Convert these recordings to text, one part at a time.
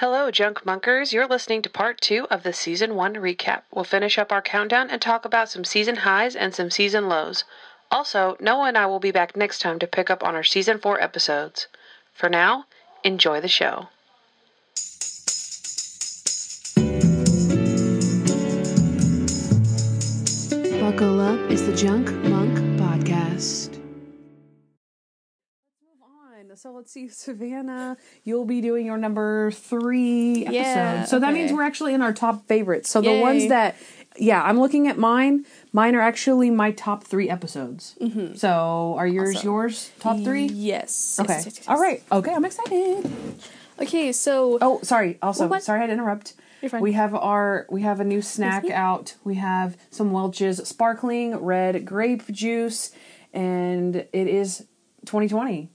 Hello, Junk Monkers. You're listening to part two of the season one recap. We'll finish up our countdown and talk about some season highs and some season lows. Also, Noah and I will be back next time to pick up on our season four episodes. For now, enjoy the show. Buckle up is the Junk So let's see, Savannah, you'll be doing your number three episode. Yeah, so that means we're actually in our top favorites. So the ones that, yeah, I'm looking at mine. Mine are actually my top three episodes. Mm-hmm. So are yours Awesome. yours top three? Yes. Okay. yes, yes, yes. All right. Okay, I'm excited. Okay, so Oh, sorry. Also, What? sorry I had to interrupt. You're fine. We have our we have a new snack out. We have some Welch's sparkling red grape juice, and it is 2020.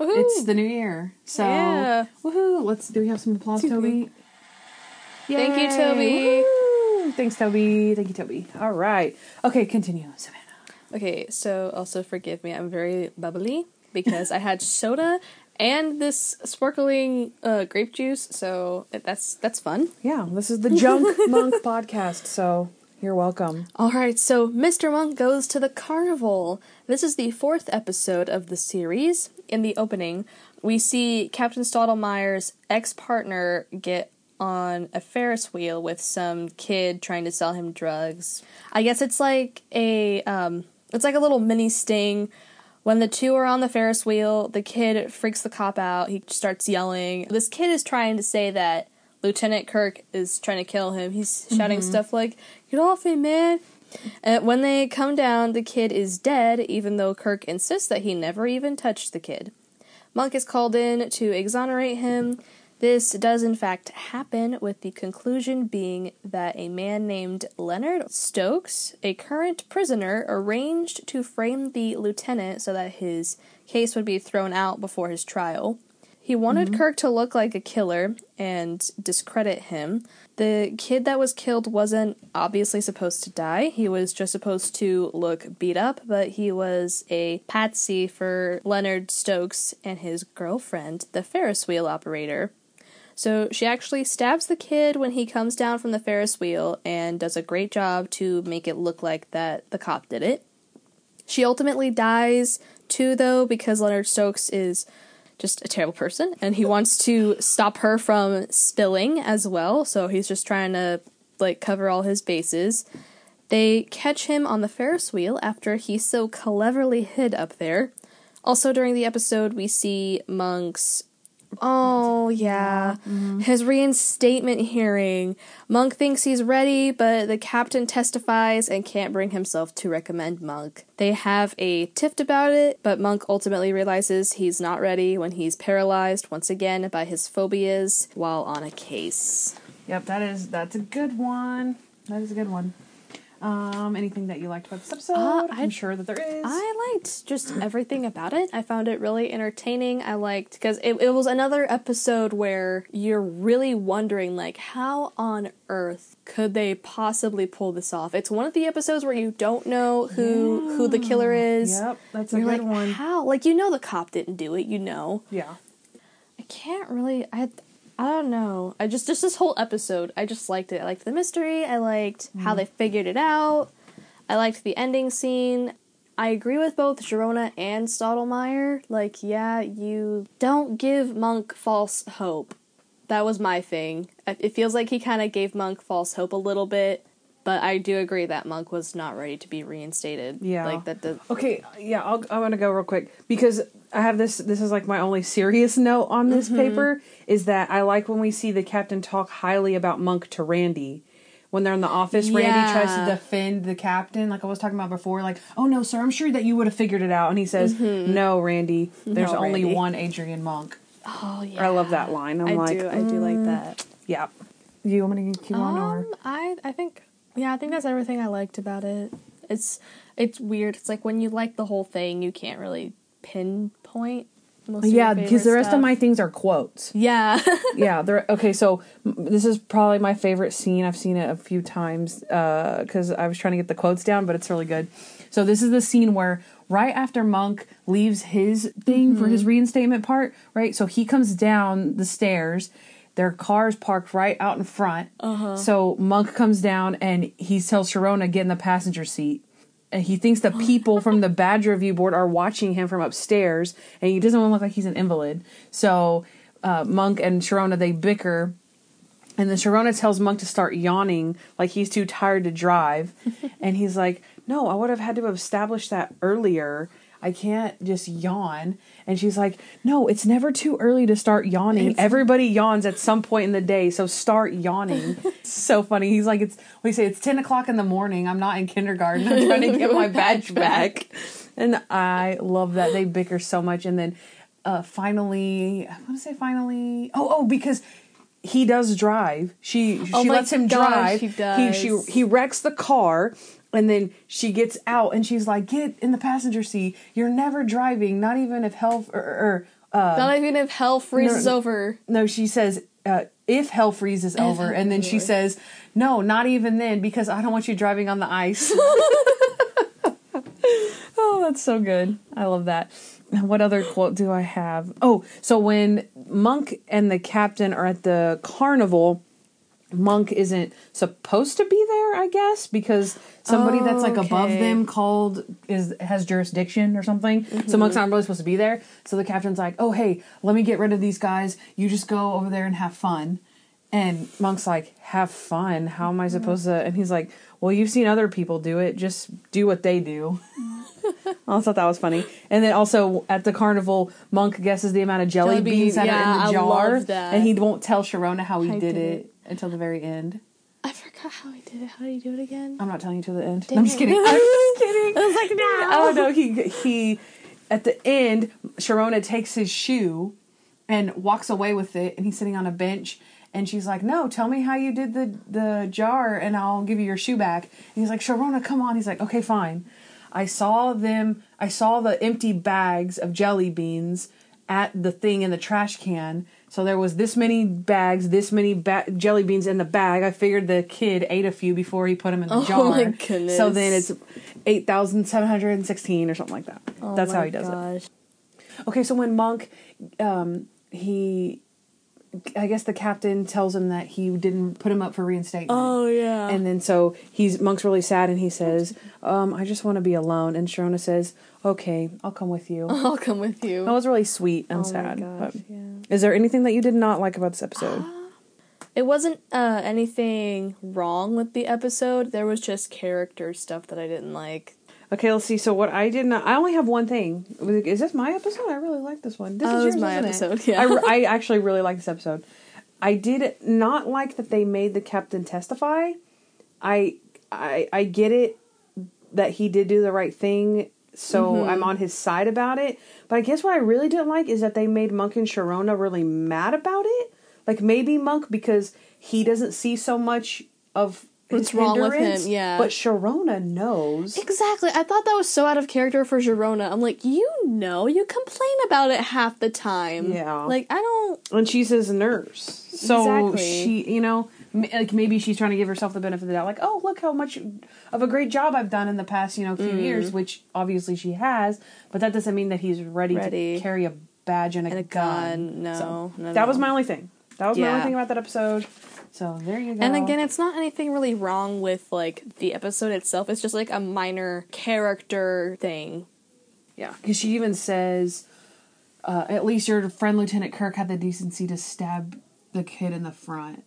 Woohoo. It's the new year. So Yeah. woohoo! Let's do we have some applause, Toby? Thank you, Yay. Toby. Woohoo. Thanks, Toby. Thank you, Toby. All right. Okay, continue, Savannah. okay. So also forgive me. I'm very bubbly because I had soda and this sparkling uh, grape juice. So that's that's fun. Yeah, this is the Junk Monk podcast. So you're welcome. All right. So Mr. Monk goes to the carnival. This is the fourth episode of the series. In the opening, we see Captain Stottlemeyer's ex-partner get on a Ferris wheel with some kid trying to sell him drugs. I guess it's like a um it's like a little mini sting. When the two are on the Ferris wheel, the kid freaks the cop out. He starts yelling. This kid is trying to say that Lieutenant Kirk is trying to kill him. He's shouting stuff like, Get off me, man! And when they come down, the kid is dead, even though Kirk insists that he never even touched the kid. Monk is called in to exonerate him. This does, in fact, happen, with the conclusion being that a man named Leonard Stokes, a current prisoner, arranged to frame the lieutenant so that his case would be thrown out before his trial. He wanted mm-hmm. Kirk to look like a killer and discredit him. The kid that was killed wasn't obviously supposed to die. He was just supposed to look beat up, but he was a patsy for Leonard Stokes and his girlfriend, the Ferris wheel operator. So she actually stabs the kid when he comes down from the Ferris wheel and does a great job to make it look like that the cop did it. She ultimately dies too, though, because Leonard Stokes is just a terrible person and he wants to stop her from spilling as well. So he's just trying to like cover all his bases. They catch him on the Ferris wheel after he so cleverly hid up there. Also, during the episode, we see Monk's. Oh, yeah. Mm-hmm. His reinstatement hearing. Monk thinks he's ready, but the captain testifies and can't bring himself to recommend Monk. They have a tiff about it, but Monk ultimately realizes he's not ready when he's paralyzed once again by his phobias while on a case. Yep, that is that's a good one. That is a good one. Um, anything that you liked about this episode? Uh, I'm sure that there is. I liked just everything about it. I found it really entertaining. I liked because it, it was another episode where you're really wondering, like, how on earth could they possibly pull this off? It's one of the episodes where you don't know who who the killer is. Yep, that's a good like, one. how? Like, you know, the cop didn't do it. You know. Yeah. I can't really. I. I don't know. I just just this whole episode. I just liked it. I liked the mystery. I liked how mm. they figured it out. I liked the ending scene. I agree with both Sharona and Stottlemeyer. Like, yeah, you don't give Monk false hope. That was my thing. It feels like he kind of gave Monk false hope a little bit, but I do agree that Monk was not ready to be reinstated. Yeah. like that. The, Okay, yeah, I'll, I want to go real quick because I have this. This is like my only serious note on this Mm-hmm. paper is that I like when we see the captain talk highly about Monk to Randy. When they're in the office, Randy tries to defend the captain, like I was talking about before. Like, oh no, sir, I'm sure that you would have figured it out. And he says, "No, Randy, there's Mm-hmm. No, only Randy." one Adrian Monk." oh yeah, I love that line. I'm I like, do. I do like that. yeah. You want me to keep on or? Um, I I think yeah, I think that's everything I liked about it. It's it's weird. It's like when you like the whole thing, you can't really pinpoint. Most Yeah, because the rest stuff. of my things are quotes. yeah. yeah they're okay so m- this is probably my favorite scene i've seen it a few times uh, because i was trying to get the quotes down but it's really good so this is the scene where right after monk leaves his thing for mm-hmm. his reinstatement part right so he comes down the stairs their car's parked right out in front. Uh-huh. So Monk comes down and he tells Sharona get in the passenger seat. And he thinks the people from the badge review board are watching him from upstairs, and he doesn't want to look like he's an invalid. So uh, Monk and Sharona they bicker, and then Sharona tells Monk to start yawning like he's too tired to drive, and he's like, "No, I would have had to have established that earlier." I can't just yawn. And she's like, No, it's never too early to start yawning. It's- Everybody yawns at some point in the day, so start yawning. so funny. He's like, It's, you say? It's 10 o'clock in the morning. I'm not in kindergarten. I'm trying to get my badge back. And I love that. They bicker so much. And then uh, finally, I want to say finally, oh, oh, because he does drive. She she Oh lets him gosh, drive. he He she he wrecks the car and then she gets out and she's like, "Get in the passenger seat. You're never driving, not even if hell or, or uh Not even if hell freezes no. over. no, she says uh if hell freezes over and then she over. says, "No, not even then because I don't want you driving on the ice." oh, that's so good. I love that. What other quote do I have? Oh, so when Monk and the captain are at the carnival, Monk isn't supposed to be there, I guess, because somebody that's like above them called is has jurisdiction or something. So mm-hmm. Monk's not really supposed to be there. So the captain's like, "Oh, hey, let me get rid of these guys. You just go over there and have fun." And Monk's like, "Have fun? How am I mm-hmm. supposed to?" And he's like, "Well, you've seen other people do it. Just do what they do." I thought that was funny. And then also at the carnival, Monk guesses the amount of jelly, Jelly beans beans, that yeah, are in the jar, and he won't tell Sharona how he did, did it, until the very end. I forgot how he did it. How did he do it again? I'm not telling you till the end. No, I'm just kidding. I'm just kidding. I was like, no. Oh no, he he at the end, Sharona takes his shoe and walks away with it, and he's sitting on a bench. And she's like, "No, tell me how you did the the jar, and I'll give you your shoe back." And he's like, "Sharona, come on." He's like, "Okay, fine." I saw them. I saw the empty bags of jelly beans at the thing in the trash can. So there was this many bags, this many ba- jelly beans in the bag. I figured the kid ate a few before he put them in the Oh jar. my goodness. So then it's eight thousand seven hundred and sixteen or something like that. Oh That's how he does it. Okay, so when Monk, um, he, I guess the captain tells him that he didn't put him up for reinstatement. Oh yeah. And then so he's Monk's really sad and he says, um, "I just want to be alone." And Sharona says, "Okay, I'll come with you." I'll come with you. That was really sweet and oh sad. gosh, but yeah. is there anything that you did not like about this episode? It wasn't uh, anything wrong with the episode. There was just character stuff that I didn't like. Okay, let's see. So what I did not, I only have one thing. Is this my episode? I really like this one. This Oh, is yours, my isn't it? episode, yeah. I, I actually really like this episode. I did not like that they made the captain testify. I I I get it that he did do the right thing, so Mm-hmm. I'm on his side about it. But I guess what I really didn't like is that they made Monk and Sharona really mad about it. Like maybe Monk because he doesn't see so much of What's wrong with him, yeah. But Sharona knows. Exactly. I thought that was so out of character for Sharona. I'm like, you know, you complain about it half the time. Yeah. Like I don't. and she's his nurse so Exactly. she you know like maybe she's trying to give herself the benefit of the doubt like oh look how much of a great job i've done in the past you know few mm-hmm. years which obviously she has but that doesn't mean that he's ready, Ready. to carry a badge and a, And a gun, gun, no, So, no, that was my only thing that was my only thing about that episode so there you go And again, it's not anything really wrong with like the episode itself. It's just like a minor character thing. yeah because she even says uh, at least your friend lieutenant kirk had the decency to stab the kid in the front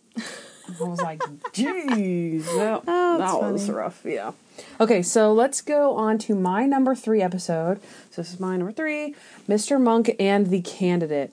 I was like, jeez, that, Oh, that was rough. Yeah. Okay, so let's go on to my number three episode. So this is my number three, Mr. Monk and the Candidate.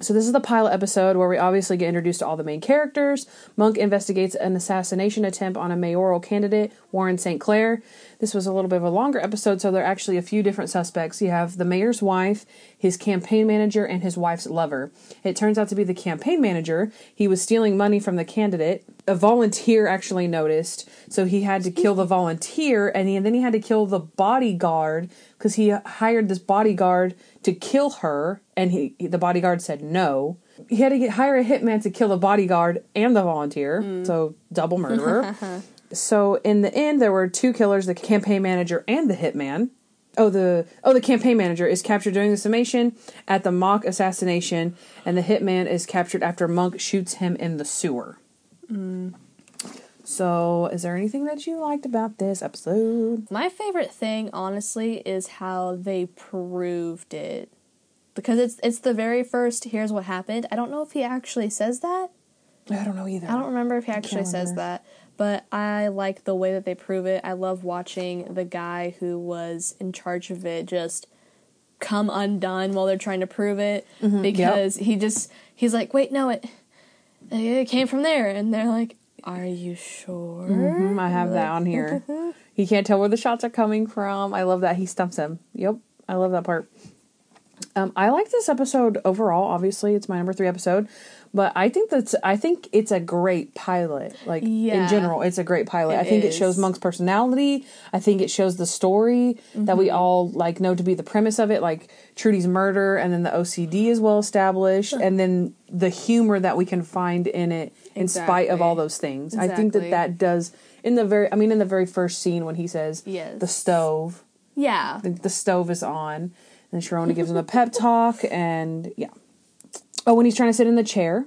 So this is the pilot episode where we obviously get introduced to all the main characters. Monk investigates an assassination attempt on a mayoral candidate, Warren St. Clair. This was a little bit of a longer episode, so there are actually a few different suspects. You have the mayor's wife, his campaign manager, and his wife's lover. It turns out to be the campaign manager. He was stealing money from the candidate. A volunteer actually noticed, so he had to kill the volunteer, and, he, and then he had to kill the bodyguard because he hired this bodyguard to kill her, and he the bodyguard said no. He had to get hire a hitman to kill the bodyguard and the volunteer, mm. so double murderer. so in the end, there were two killers: the campaign manager and the hitman. oh the oh the campaign manager is captured during the summation at the mock assassination, and the hitman is captured after Monk shoots him in the sewer. So, is there anything that you liked about this episode? My favorite thing, honestly, is how they proved it. Because it's it's the very first here's what happened. I don't know if he actually says that. I don't know either. I don't remember if he actually says that, but I like the way that they prove it. I love watching the guy who was in charge of it just come undone while they're trying to prove it because he just he's like, "Wait, no, it it came from there." And they're like, "Are you sure?" Mhm, I have that on here. he can't tell where the shots are coming from. I love that he stumps him. Yep, I love that part. Um, I like this episode overall. Obviously, it's my number three episode, but I think that's I think it's a great pilot. Like in general, it's a great pilot. It I think it shows Monk's personality. I think it shows the story that we Mm-hmm. all like know to be the premise of it, like Trudy's murder, and then the OCD is well established, and then the humor that we can find in it, in spite of all those things. I think that that does in the very. I mean, in the very first scene when he says, Yes. the stove." Yeah. the, the stove is on. And Sharona gives him a pep talk, and yeah. Oh, when he's trying to sit in the chair,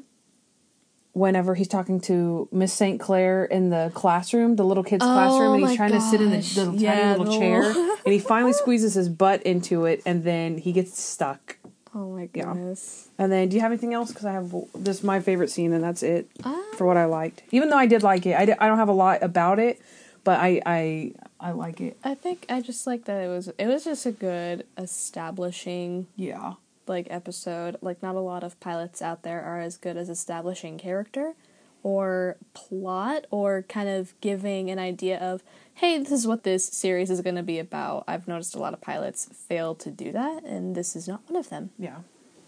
whenever he's talking to Miss St. Clair in the classroom, the little kid's classroom, and he's Oh my trying to sit in the gosh. little Yeah, tiny little the chair, and he finally squeezes his butt into it, and then he gets stuck. Oh my Yeah. goodness. And then, do you have anything else? Because I have this is my favorite scene, and that's it Ah. for what I liked. Even though I did like it, I, di- I don't have a lot about it, but I I I like it. I think I just like that it was it was just a good establishing Yeah. Like episode. Like not a lot of pilots out there are as good as establishing character or plot or kind of giving an idea of hey, this is what this series is going to be about. I've noticed a lot of pilots fail to do that and this is not one of them. Yeah.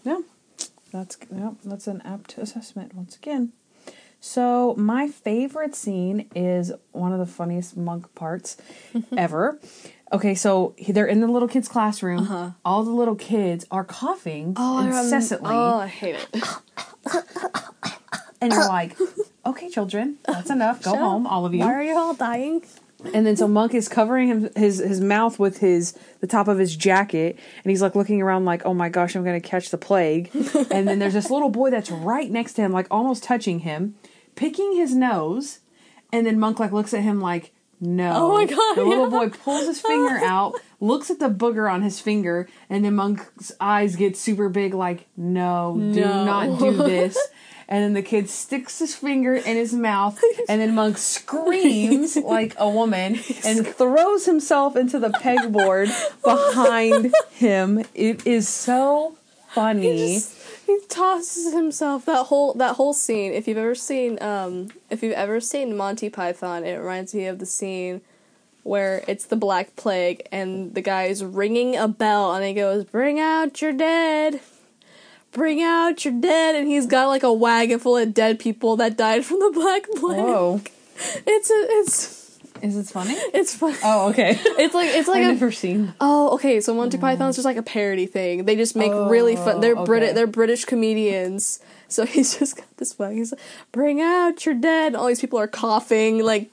Yeah. That's yeah, that's an apt assessment once again. So my favorite scene is one of the funniest monk parts ever. Okay, so they're in the little kids' classroom. Uh-huh. All the little kids are coughing oh, incessantly, oh, I hate it. and you're like, "Okay, children, that's enough. Go Shut up. home, all of you." Why are you all dying? And then so Monk is covering him, his his mouth with his the top of his jacket, and he's like looking around like, "Oh my gosh, I'm gonna catch the plague." and then there's this little boy that's right next to him, like almost touching him, picking his nose, and then Monk like looks at him like, "No." Oh my God, The little yeah. boy pulls his finger out, looks at the booger on his finger, and then Monk's eyes get super big, like, "No, do not do this." And then the kid sticks his finger in his mouth, and then Monk screams like a woman and throws himself into the pegboard oh. behind him. It is so funny. He tosses himself that whole that whole scene. If you've ever seen um if you've ever seen Monty Python, it reminds me of the scene where it's the Black Plague and the guy is ringing a bell and he goes, "Bring out your dead." Bring out your dead, and he's got like a wagon full of dead people that died from the Black Plague. Whoa. It's a, it's Is it funny? it's funny. Oh, okay. It's like it's like I've a never seen. Oh, okay. So Monty Python's just like a parody thing. They just make really fun. They're Oh, British. They're British comedians. So he's just got this way. He's like, "Bring out your dead." And all these people are coughing, like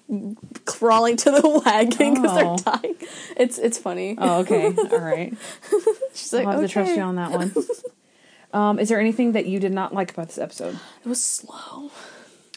crawling to the wagon because Oh. they're dying. It's it's funny. Oh, okay. All right. She's like, I'll have okay. to trust you on that one. Um, is there anything that you did not like about this episode? It was slow.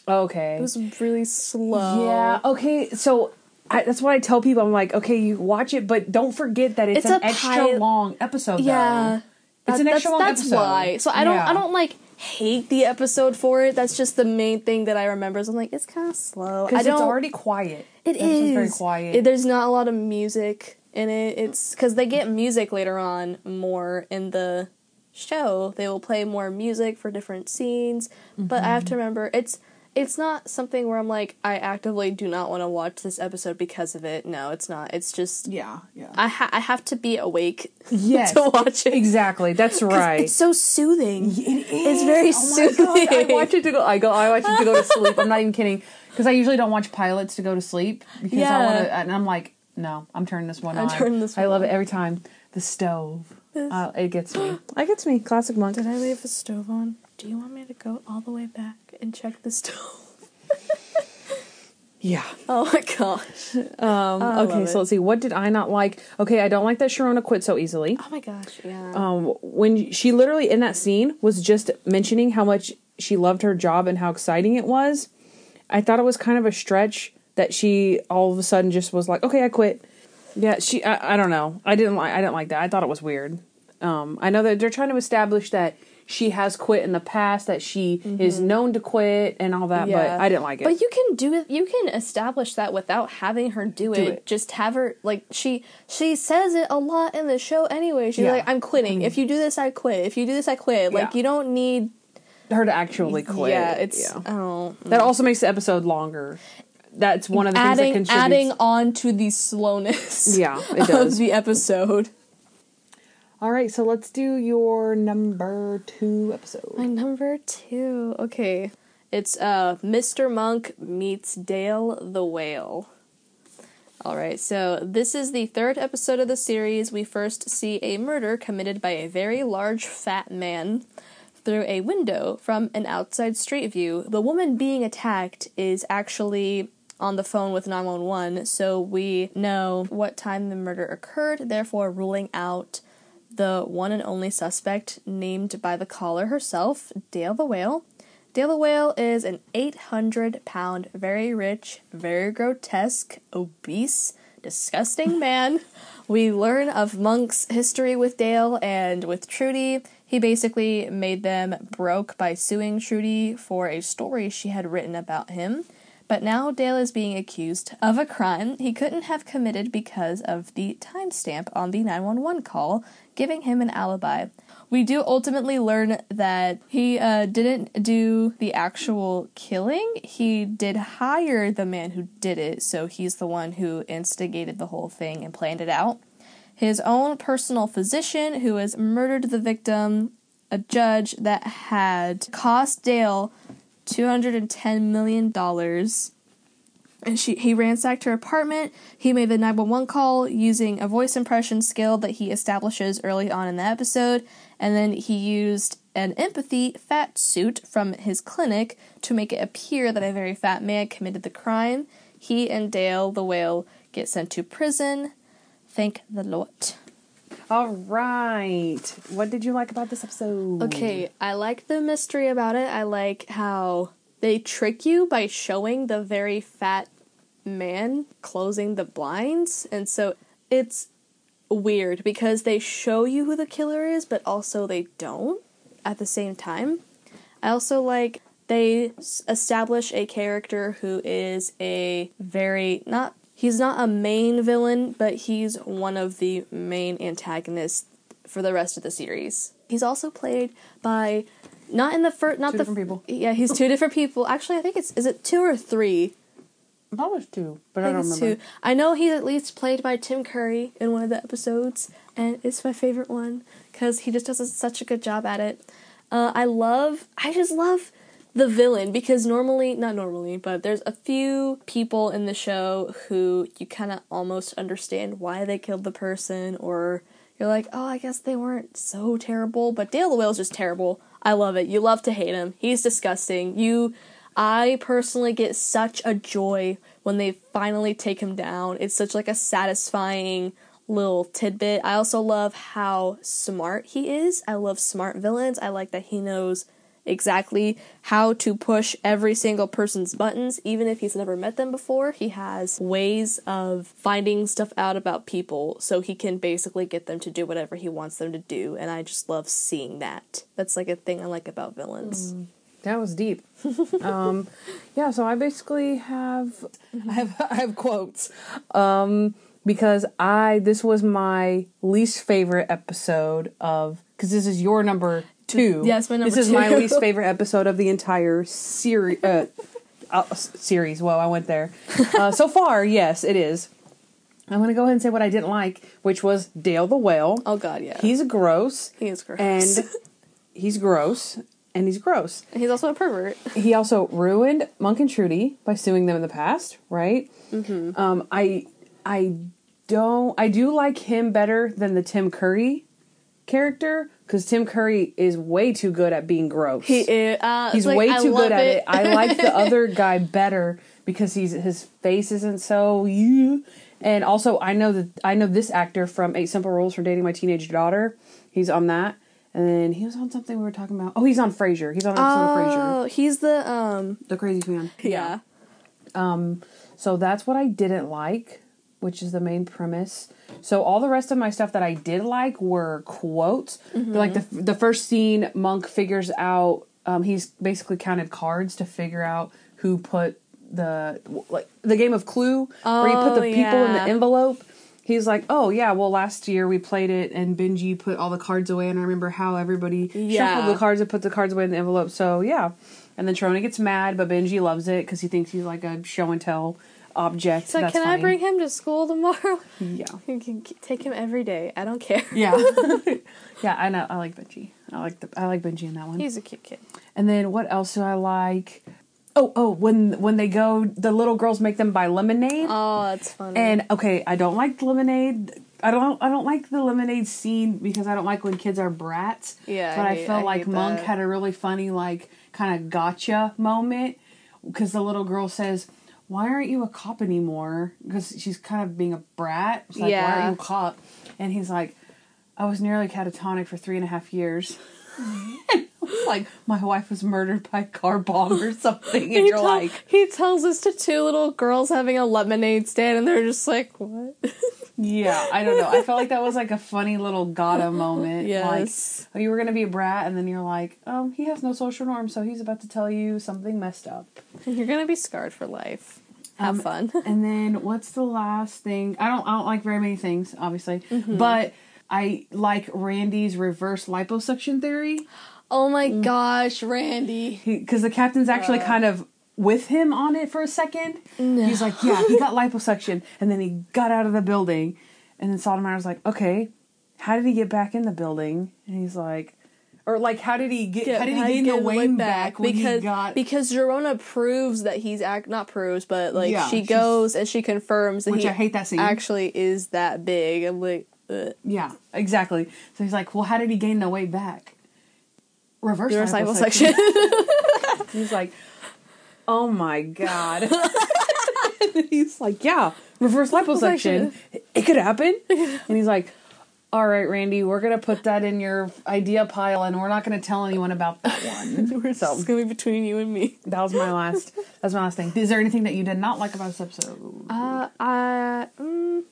Okay. It was really slow. Yeah. Okay. So I, that's what I tell people. I'm like, okay, you watch it, but don't forget that it's, It's an extra pil- long episode. Yeah. Though. It's an extra that's, long that's episode. why. So I don't Yeah. I don't like hate the episode for it. That's just the main thing that I remember. Is I'm like it's kind of slow. Because it's already quiet. It is very quiet. It- there's not a lot of music in it. It's because they get music later on more in the show. They will play more music for different scenes. But I have Mm-hmm. to remember it's it's not something where I'm like I actively do not want to watch this episode because of it. No, it's not. It's just yeah. Yeah. I ha- I have to be awake Yes. to watch it. Exactly. That's right. It's so soothing. It is. It's very oh my God, I soothing. watch it to go. I go. I watch it to go to sleep. I'm not even kidding. Because I usually don't watch pilots to go to sleep because I want to. And I'm like, no, I'm turning this one on. I'm on. turning this I love on. it every time. The stove. Uh, it gets me. It gets me. Classic monk. Did I leave the stove on? Do you want me to go all the way back and check the stove? Yeah. Oh my gosh. Um, I okay, love so it. let's see. What did I not like? Okay, I don't like that Sharona quit so easily. Oh my gosh. Yeah. Um, when she literally in that scene was just mentioning how much she loved her job and how exciting it was, I thought it was kind of a stretch that she all of a sudden just was like, "Okay, I quit." Yeah, she. I, I don't know. I didn't like. I didn't like that. I thought it was weird. Um, I know that they're trying to establish that she has quit in the past, that she is known to quit and all that, but I didn't like it. Mm-hmm. But you can do it. You can establish that without having her do, it. it. Just have her like she she says it a lot in the show anyway. She's Yeah. like, "I'm quitting. If you do this, I quit. If you do this, I quit." Like Yeah. you don't need. her to actually quit. Yeah, it's. Yeah. I don't. That also makes the episode longer. That's one of the adding things that contributes. adding on to the slowness. Yeah, it of does. the episode. All right, so let's do your number two episode. My number two. Okay. It's uh Mr. Monk meets Dale the Whale. Alright, so this is the third episode of the series. We first see a murder committed by a very large fat man through a window from an outside street view. The woman being attacked is actually on the phone with 911, so we know what time the murder occurred, therefore ruling out the one and only suspect named by the caller herself, Dale the Whale. Dale the Whale is an 800 pound, very rich, very grotesque, obese, disgusting man. We learn of Monk's history with Dale and with Trudy. He basically made them broke by suing Trudy for a story she had written about him. But now Dale is being accused of a crime he couldn't have committed because of the timestamp on the 911 call, giving him an alibi. We do ultimately learn that he uh, didn't do the actual killing. He did hire the man who did it, so he's the one who instigated the whole thing and planned it out. His own personal physician, who has murdered the victim, a judge that had cost Dale $210 million. And she, he ransacked her apartment. He made the 911 call using a voice impression skill that he establishes early on in the episode. And then he used an empathy fat suit from his clinic to make it appear that a very fat man committed the crime. He and Dale, the whale, get sent to prison. Thank the Lord. All right. What did you like about this episode? Okay, I like the mystery about it. I like how they trick you by showing the very fat man closing the blinds. And so it's weird because they show you who the killer is, but also they don't at the same time. I also like they establish a character who is a very not he's not a main villain, but he's one of the main antagonists for the rest of the series. He's also played by not in the first not Two the different people. Yeah, he's two different people. Actually, I think it's is it two or three? It was two, but I, I don't remember. two. I know he's at least played by Tim Curry in one of the episodes, and it's my favorite one because he just does a, such a good job at it. Uh, I love, I just love the villain because normally, not normally, but there's a few people in the show who you kind of almost understand why they killed the person, or you're like, oh, I guess they weren't so terrible. But Dale the Whale's just terrible. I love it. You love to hate him. He's disgusting. You I personally get such a joy when they finally take him down. It's such like a satisfying little tidbit. I also love how smart he is. I love smart villains. I like that he knows exactly how to push every single person's buttons even if he's never met them before. He has ways of finding stuff out about people so he can basically get them to do whatever he wants them to do and I just love seeing that. That's like a thing I like about villains. That was deep. um, yeah, so I basically have I have I have quotes um, because I this was my least favorite episode of because this is your number two. Yes, my number This is my least favorite episode of the entire series. Uh, uh, series. Whoa, I went there. Uh, so far, yes, it is. I'm gonna go ahead and say what I didn't like, which was Dale the whale. Oh god, yeah. He's gross. he is gross. and he's gross, and he's gross. he's also a pervert. He also ruined Monk and Trudy by suing them in the past, right? Mm-hmm. Um, I I don't I do like him better than the Tim Curry character because Tim Curry is way too good at being gross. He is, uh, He's like, way I too good at it. I like the other guy better because he's his face isn't so you. And also, I know that I know this actor from Eight Simple Rules for Dating My Teenage Daughter. He's on that, and then he was on something we were talking about. Oh, he's on Frasier. He's on of Frasier. Oh, he's the um The Crazy Man. yeah. Um. So that's what I didn't like, which is the main premise. So all the rest of my stuff that I did like were quotes. Like the the first scene, Monk figures out. Um, he's basically counted cards to figure out who put the like the game of Clue, where you put the Oh, people in the envelope. He's like, oh yeah, well last year we played it and Benji put all the cards away, and I remember how everybody Yeah. shuffled the cards and put the cards away in the envelope. So yeah, and then Sharona gets mad, but Benji loves it because he thinks he's like a show and tell object. So can I bring him to school tomorrow? Yeah, you can take him every day. I don't care. yeah, yeah. I know. I like Benji. I like the. I like Benji in that one. He's a cute kid. And then what else do I like? Oh, oh, when when they go, the little girls make them buy lemonade. Oh, that's funny. And okay, I don't like lemonade. I don't. I don't like the lemonade scene because I don't like when kids are brats. Yeah, but I I, felt I like Monk that. had a really funny, like, kind of gotcha moment because the little girl says, "Why aren't you a cop anymore?" Because she's kind of being a brat. She's like, "Why aren't you a cop?" And he's like, "I was nearly catatonic for three and a half years." like my wife was murdered by a car bomb or something, and he, you're tell- like, he tells this to two little girls having a lemonade stand, and they're just like, "What?" Yeah, I don't know. I felt like that was like a funny little gotta moment. Yes. Like, oh, you were gonna be a brat, and then you're like, oh, he has no social norms, so he's about to tell you something messed up. You're gonna be scarred for life. Have Um, fun. And then what's the last thing? I don't. I don't like very many things, obviously, Mm-hmm. but I like Randy's reverse liposuction theory Oh my Mm. gosh, Randy. because the captain's actually kind of with him on it for a second. He's like, yeah, he got liposuction, and then he got out of the building, and then Stottlemeyer's like, okay, how did he get back in the building? And he's like, or like, how did he get? how did he gain the weight back, when because he got? because Sharona proves that he's act not proves but like Yeah, she goes and she confirms that Which he I hate that scene. actually is that big. I'm like, ugh. yeah, exactly. So he's like, well, how did he gain the weight back? Reverse, Reverse liposuction. liposuction. He's like, oh my god. he's like, yeah, reverse liposuction. It could happen. And he's like, all right, Randy, we're gonna put that in your idea pile, and we're not gonna tell anyone about that one. so it's gonna be between you and me. that was my last. That's my last thing. Is there anything that you did not like about this episode? Uh, I, mm,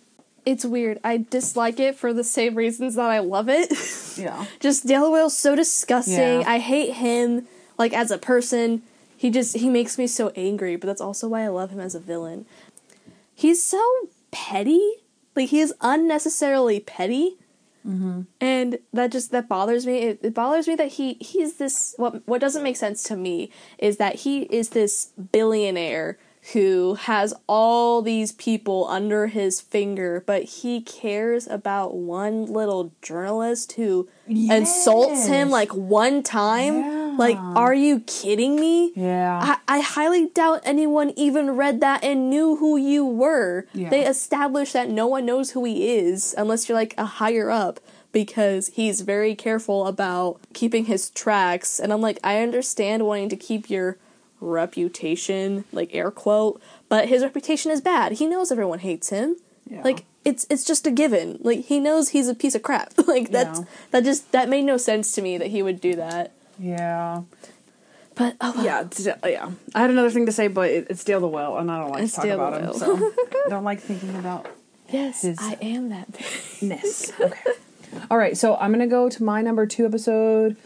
it's weird. I dislike it for the same reasons that I love it. Yeah. just Delawell's so disgusting. Yeah. I hate him like as a person. He just he makes me so angry, but that's also why I love him as a villain. He's so petty. Like he is unnecessarily petty. Mm-hmm. And that just that bothers me. It, it bothers me that he he's this what what doesn't make sense to me is that he is this billionaire who has all these people under his finger, but he cares about one little journalist who insults him like one time. Yeah. Like, are you kidding me? Yeah. I, I highly doubt anyone even read that and knew who you were. Yeah. They established that no one knows who he is unless you're like a higher up because he's very careful about keeping his tracks. And I'm like, I understand wanting to keep your reputation, like air quote, but his reputation is bad. He knows everyone hates him. Yeah. Like it's it's just a given. Like he knows he's a piece of crap. like that's Yeah. that just that made no sense to me that he would do that. Yeah. But oh well. Yeah, it's, yeah. I had another thing to say, but it, it's Dale the Well, and I don't like It's to talk the about him. Well. So I don't like thinking about Yes, his- I am that. ness. Okay. All right, so I'm gonna go to my number two episode.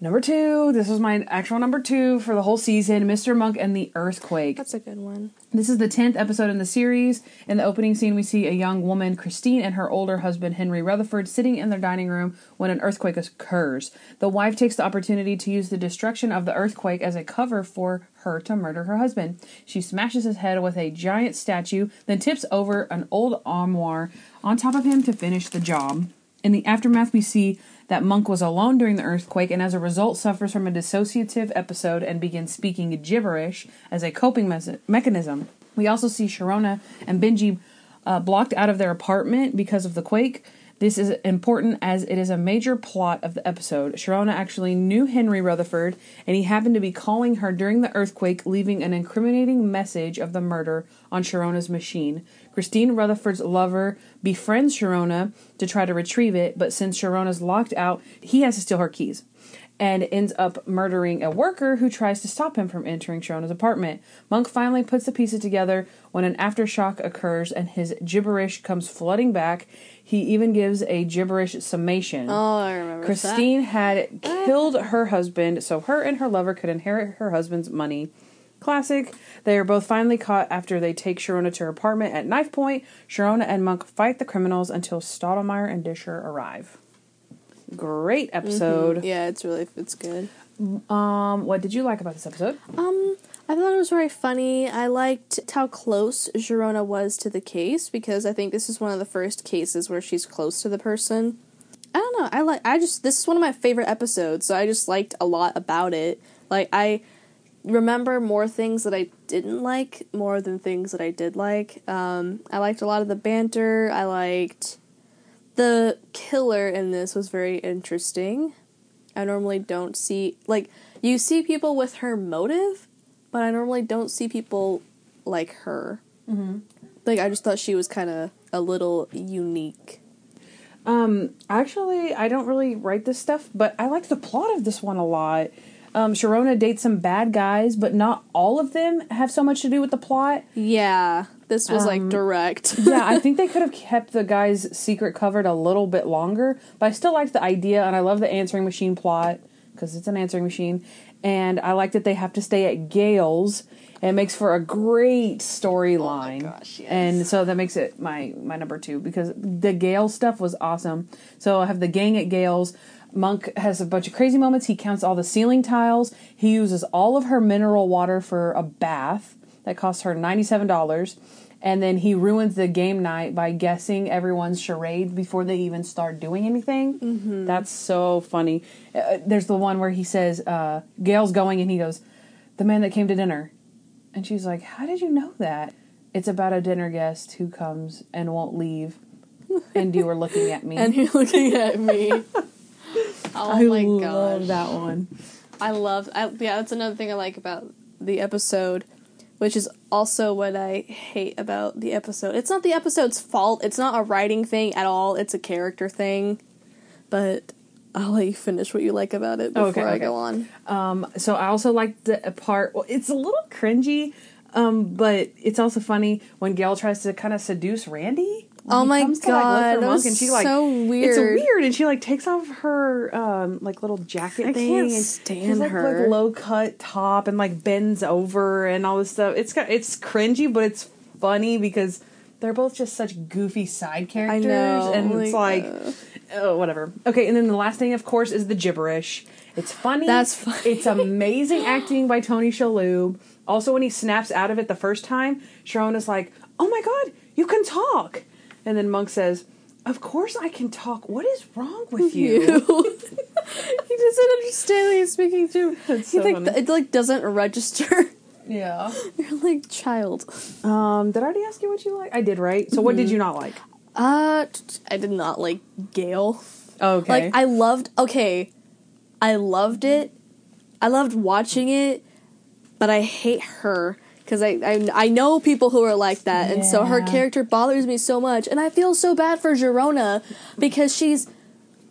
Number two. This was my actual number two for the whole season. Mr. Monk and the Earthquake. That's a good one. This is the 10th episode in the series. In the opening scene, we see a young woman, Christine, and her older husband, Henry Rutherford, sitting in their dining room when an earthquake occurs. The wife takes the opportunity to use the destruction of the earthquake as a cover for her to murder her husband. She smashes his head with a giant statue, then tips over an old armoire on top of him to finish the job. In the aftermath, we see that Monk was alone during the earthquake and as a result suffers from a dissociative episode and begins speaking gibberish as a coping mes- mechanism. We also see Sharona and Benji uh, blocked out of their apartment because of the quake. This is important as it is a major plot of the episode. Sharona actually knew Henry Rutherford, and he happened to be calling her during the earthquake, leaving an incriminating message of the murder on Sharona's machine. Christine Rutherford's lover befriends Sharona to try to retrieve it, but since Sharona's locked out, he has to steal her keys and ends up murdering a worker who tries to stop him from entering Sharona's apartment. Monk finally puts the pieces together when an aftershock occurs and his gibberish comes flooding back. He even gives a gibberish summation. Oh, I remember Christine had killed her husband so her and her lover could inherit her husband's money. Classic. They are both finally caught after they take Sharona to her apartment at knife point. Sharona and Monk fight the criminals until Stottlemeyer and Disher arrive. Great episode. that. Yeah, it's really it's good. Um, what did you like about this episode? Um, I thought it was very funny. I liked how close Sharona was to the case because I think this is one of the first cases where she's close to the person. I don't know. I like. I just this is one of my favorite episodes, so I just liked a lot about it. Like I remember more things that I didn't like more than things that I did like. Um, I liked a lot of the banter. I liked the killer in this was very interesting. I normally don't see like you see people with her motive, but I normally don't see people like her. Mm-hmm. Like I just thought she was kind of a little unique. Um, actually, I don't really write this stuff, but I like the plot of this one a lot. Um, Sharona dates some bad guys, but not all of them have so much to do with the plot. Yeah, this was like direct. yeah, I think they could have kept the guy's secret covered a little bit longer, but I still liked the idea, and I love the answering machine plot because it's an answering machine, and I like that they have to stay at Gail's. It makes for a great storyline, gosh, yes. and so that makes it my my number two because the Gail stuff was awesome. So I have the gang at Gail's. Monk has a bunch of crazy moments. He counts all the ceiling tiles. He uses all of her mineral water for a bath that costs her $97. And then he ruins the game night by guessing everyone's charade before they even start doing anything. Mm-hmm. That's so funny. Uh, there's the one where he says, uh, Gail's going, and he goes, The man that came to dinner. And she's like, How did you know that? It's about a dinner guest who comes and won't leave. And you were looking at me. and you're looking at me. Oh I my love that one. I love I, yeah, that's another thing I like about the episode, which is also what I hate about the episode. It's not the episode's fault. It's not a writing thing at all. It's a character thing. But I'll let you finish what you like about it before Okay, I go on. Um, so I also like the part. Well, it's a little cringy, um, but it's also funny when Gail tries to kind of seduce Randy. Oh my comes to, like, God, Luther that was and she like so It's weird. weird, and she like takes off her um like little jacket I thing. can't and stand she's, like, her. Like low cut top and like bends over and all this stuff. It's got it's cringy, but it's funny because they're both just such goofy side characters, know, and it's like, like uh. oh whatever. Okay, and then the last thing, of course, is the gibberish. It's funny. That's funny. It's amazing acting by Tony Shalhoub. Also, when he snaps out of it the first time, Sharon is like, "Oh my god, you can talk!" And then Monk says, "Of course I can talk. What is wrong with you?" he doesn't understand what he's speaking to. That's he so like funny. it like doesn't register. yeah. You're like child. Um, did I already ask you what you like? I did, right? So, what did you not like? Uh, t- I did not like Gail. Okay. Like I loved. Okay, I loved it. I loved watching it, but I hate her because I, I I know people who are like that, and so her character bothers me so much, and I feel so bad for Sharona because she's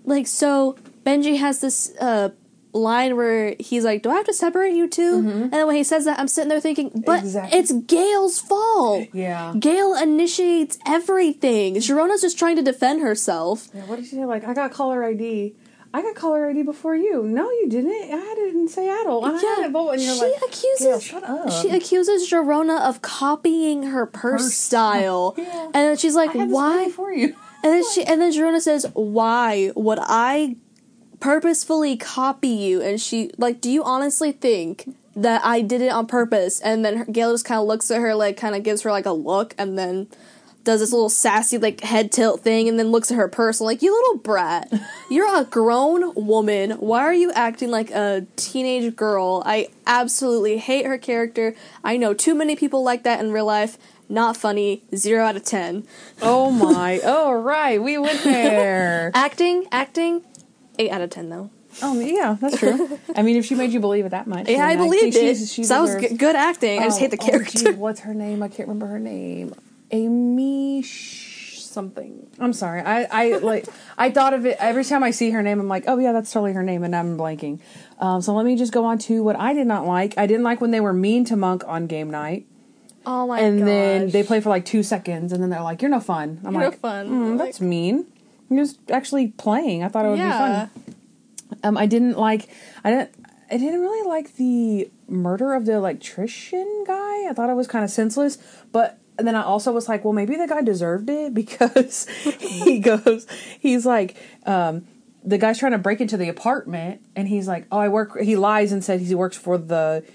like so. Benji has this uh line where he's like, "Do I have to separate you 2 And then when he says that, I'm sitting there thinking, "But Exactly. it's Gail's fault." yeah. Gail initiates everything. Sharona's just trying to defend herself. Yeah, What did she say? Like, I got caller ID. I got caller ID before you. No, you didn't. I had it in Seattle. I had it vote, and you're she like, accuses shut up. She accuses Sharona of copying her purse, Purse. style, Yeah. and then she's like, had "Why?" for you. And then she and then Sharona says, "Why would I purposefully copy you?" And she like, "Do you honestly think that I did it on purpose?" And then Gail just kind of looks at her, like, kind of gives her like a look, and then does this little sassy like head tilt thing and then looks at her purse like you little brat. You're a grown woman. Why are you acting like a teenage girl? I absolutely hate her character. I know too many people like that in real life. Not funny. Zero out of ten. Oh my! Oh right, we went there. acting acting eight out of ten though. Oh yeah, that's true. I mean, if she made you believe it that much, yeah i believed think it. she's- she so that was deserves- g- good acting. I just Oh, hate the oh, oh character gee, what's her name? I can't remember her name. Amy Sh- something. I'm sorry. I I like I thought of it every time I see her name. I'm like, oh yeah, that's totally her name, and I'm blanking. Um, so let me just go on to what I did not like. I didn't like when they were mean to Monk on game night, oh my and then they play for like two seconds, and then they're like, "You're no fun." I'm You're no fun. "Mm, Like- that's mean. You're just actually playing. I thought it would yeah be fun. Um, I didn't like. I didn't. I didn't really like the murder of the electrician guy. I thought it was kind of senseless, but then I also was like, well, maybe the guy deserved it because he goes, he's like, um, the guy's trying to break into the apartment, and he's like, oh, I work. He lies and said he works for the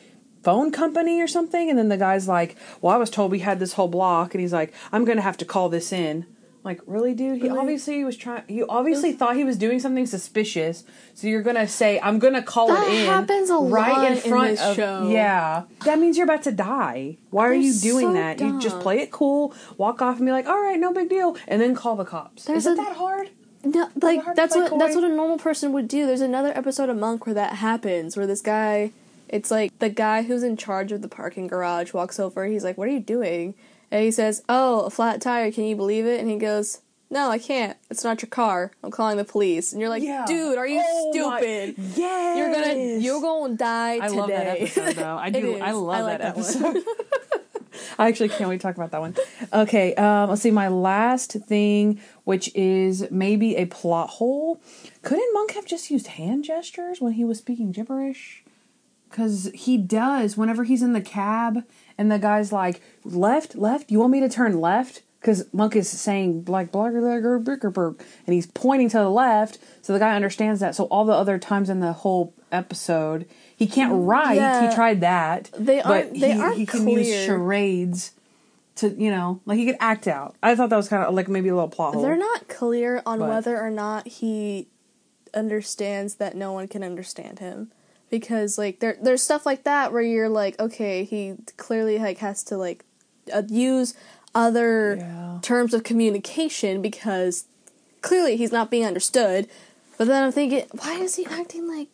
phone company or something, and then the guy's like, well, I was told we had this whole block, and he's like, I'm gonna have to call this in. Like, really, dude? He Really? obviously was trying. You obviously thought he was doing something suspicious, so you're gonna say, "I'm gonna call That it in." That happens a right lot in in front this of. show. Yeah, that means you're about to die. Why are They're you doing so that? You just play it cool, walk off, and be like, "All right, no big deal," and then call the cops. There's Is it a- that hard? No, like hard that's play what that's what a normal person would do. There's another episode of Monk where that happens, where this guy, it's like the guy who's in charge of the parking garage walks over. He's like, "What are you doing?" And he says, "Oh, a flat tire. Can you believe it?" And he goes, "No, I can't. It's not your car. I'm calling the police." And you're like, Yeah. "Dude, are you Oh my- stupid? Yes. You're gonna you're gonna die I today." love that episode though. I do. I love like that, episode. I actually can't wait to talk about that one. Okay, um, let's see. My last thing, which is maybe a plot hole. Couldn't Monk have just used hand gestures when he was speaking gibberish? Because he does whenever he's in the cab and the guy's like, left, left, you want me to turn left? Because Monk is saying, like, blagger, and he's pointing to the left, so the guy understands that. So all the other times in the whole episode, he can't mm, write. Yeah. He tried that. They but aren't- they he, aren't he can use clear. charades to, you know, like he could act out. I thought that was kind of like maybe a little plot hole. They're not clear on But- whether or not he understands that no one can understand him. Because like there there's stuff like that where you're like, okay, he clearly like has to like uh, use other Yeah. terms of communication because clearly he's not being understood. But then I'm thinking, why is he acting like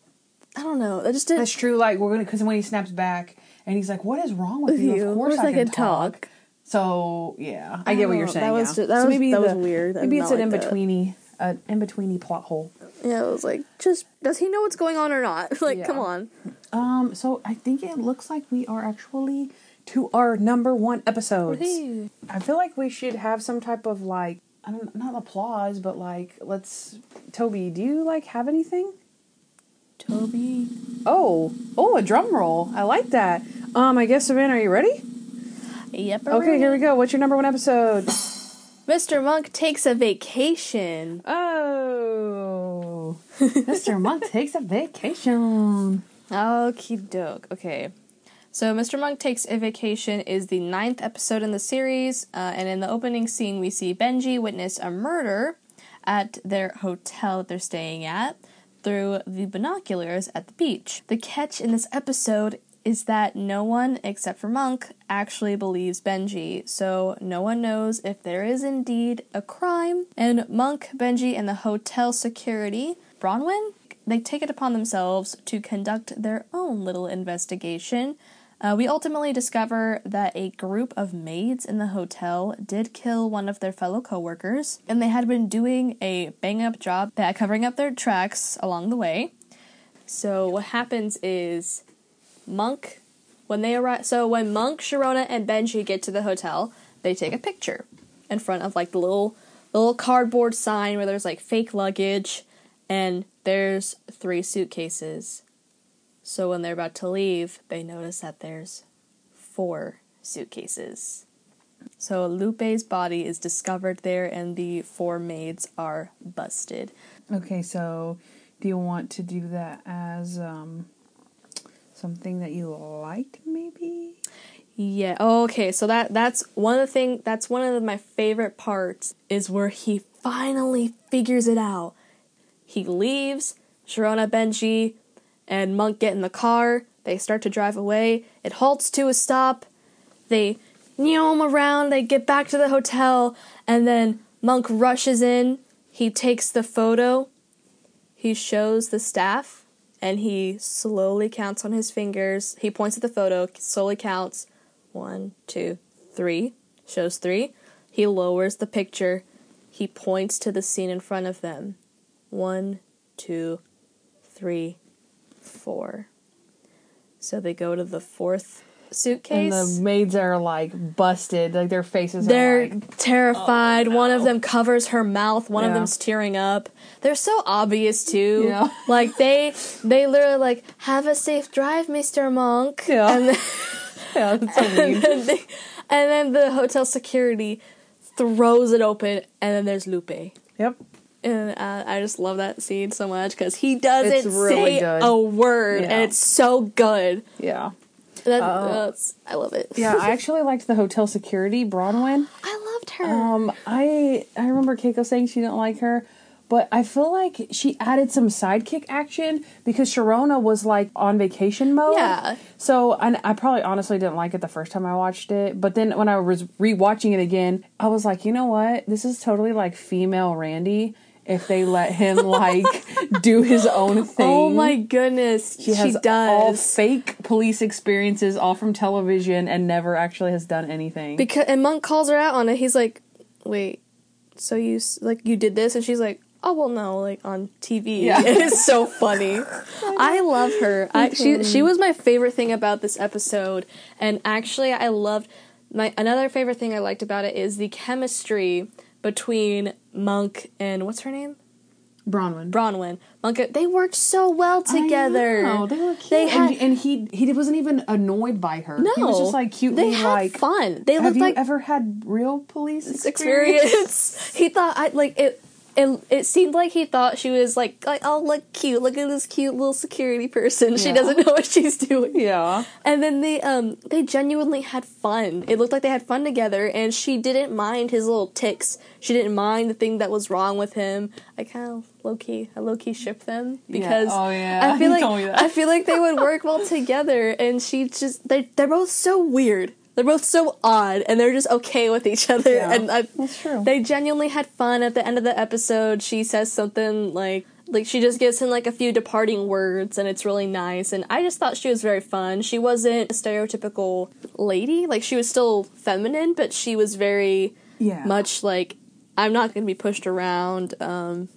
I don't know. I just didn't That's true. Like we're gonna because when he snaps back and he's like, "What is wrong with you? you. Of course Of course I can talk." talk. So yeah, I get what you're saying. That was yeah. ju- that so was- maybe that was weird. Maybe it's not an in like that. betweeny, an in betweeny plot hole. Yeah, I was like, just does he know what's going on or not? like, Yeah. come on. Um, so I think it looks like we are actually to our number one episodes. Woohoo. I feel like we should have some type of like I don't not applause, but like let's Toby, do you like have anything? Toby. Oh, oh, a drum roll. I like that. Um, I guess Savannah, are you ready? Yep. Okay, here we go. What's your number one episode? Mr. Monk takes a vacation. Oh, Mr. Monk takes a vacation. Okie doke. Okay. So, Mr. Monk Takes a Vacation is the ninth episode in the series, uh, and in the opening scene, we see Benji witness a murder at their hotel that they're staying at through the binoculars at the beach. The catch in this episode is that no one except for Monk actually believes Benji, so no one knows if there is indeed a crime. And Monk, Benji, and the hotel security, Bronwyn, they take it upon themselves to conduct their own little investigation. Uh, we ultimately discover that a group of maids in the hotel did kill one of their fellow coworkers, and they had been doing a bang up job at covering up their tracks along the way. So what happens is Monk, when they arrive, so when Monk, Sharona, and Benji get to the hotel, they take a picture in front of like the little little cardboard sign where there's like fake luggage, and there's three suitcases. So when they're about to leave, they notice that there's four suitcases. So Lupe's body is discovered there, and the four maids are busted. Okay, so do you want to do that as um something that you liked, maybe? Yeah. Oh, okay. So that that's one of the thing. That's one of my favorite parts is where he finally figures it out. He leaves. Sharona, Benji, and Monk get in the car. They start to drive away. It halts to a stop. They neom around. They get back to the hotel, and then Monk rushes in. He takes the photo. He shows the staff, and he slowly counts on his fingers. He points at the photo, slowly counts one, two, three. Shows three. He lowers the picture. He points to the scene in front of them. One, two, three, four. So they go to the fourth suitcase. And the maids are like busted, like their faces They're are like, terrified. Oh, One of them covers her mouth. One of them's tearing up. They're so obvious too. Yeah. Like they they literally like have a safe drive, Mister Monk. Yeah. And then, yeah, that's so and, mean. then they, and then the hotel security throws it open, and then there's Lupe. Yep. And uh, I just love that scene so much because he doesn't really say good. a word, Yeah. and it's so good. Yeah. That, that's, I love it. Yeah, I actually liked the hotel security, Bronwyn. I loved her. Um, I I remember Keiko saying she didn't like her, but I feel like she added some sidekick action because Sharona was like on vacation mode. Yeah. So and I probably honestly didn't like it the first time I watched it, but then when I was rewatching it again, I was like, you know what? This is totally like female Randy if they let him like do his own thing. oh my goodness, She she, has all fake police experiences, all from television, and never actually has done anything. because and Monk calls her out on it. He's like, "Wait, so you like you did this?" And she's like, "Oh well, no, like on TV." Yeah. it's so funny. I love her. I she she mm-hmm. was my favorite thing about this episode, and actually, I loved my another favorite thing I liked about it is the chemistry between Monk and what's her name Bronwyn. Bronwyn. Monk. They worked so well together. I know, they were cute. They had- and, and he he wasn't even annoyed by her. No, he was just like cute. They had like. fun. They Have looked you like ever had real police experience? experience. he thought I like it. It, it seemed like he thought she was like like oh look cute. Look at this cute little security person. She doesn't know what she's doing. Yeah. and then they um they genuinely had fun. It looked like they had fun together and she didn't mind his little ticks. She didn't mind the thing that was wrong with him. I kind of low key I low key ship them because Oh, yeah. I feel like told me that. I feel like they would work well together and she just they they're both so weird they're both so odd and they're just okay with each other Yeah, and I, that's true. they genuinely had fun at the end of the episode. She says something like like she just gives him like a few departing words and it's really nice and I just thought she was very fun. She wasn't a stereotypical lady, like she was still feminine, but she was very Yeah. much like I'm not going to be pushed around. Um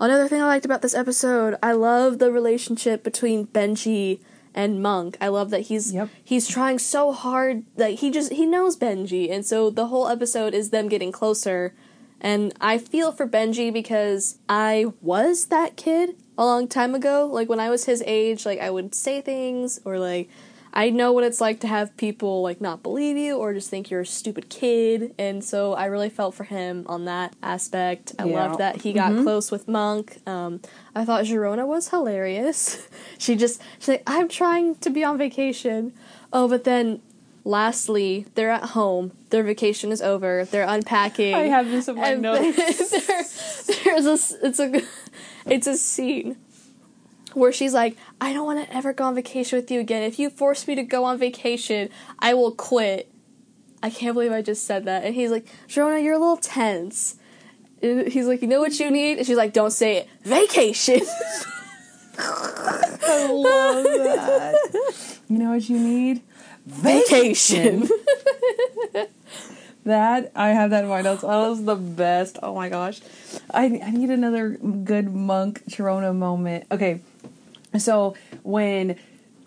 another thing I liked about this episode, I love the relationship between Benji and Monk. I love that he's Yep. he's trying so hard like he just he knows Benji and so the whole episode is them getting closer and I feel for Benji because I was that kid a long time ago like when I was his age like I would say things or like I know what it's like to have people like not believe you or just think you're a stupid kid and so I really felt for him on that aspect. I Yeah. loved that he got close with Monk. Um I thought Sharona was hilarious. she just she's like, I'm trying to be on vacation. Oh, but then lastly, they're at home. Their vacation is over. They're unpacking. I have this in my notes. there's a it's a it's a scene where she's like, I don't want to ever go on vacation with you again. If you force me to go on vacation, I will quit. I can't believe I just said that. And he's like, Sharona, you're a little tense. And he's like, you know what you need? And she's like, don't say it. Vacation. I love that. you know what you need? Vacation. That I have that in my notes. That was the best. Oh my gosh, I I need another good monk Sharona moment. Okay, so when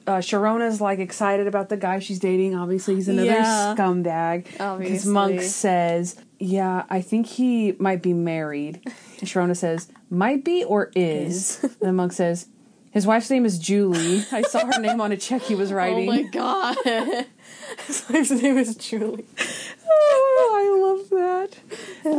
uh, Sharona's like excited about the guy she's dating, obviously he's another Yeah. scumbag. Because Monk says, "Yeah, I think he might be married." And Sharona says, "Might be or is." and the monk says, "His wife's name is Julie. I saw her name on a check he was writing." oh my god. His wife's name is Julie. Oh, I love that.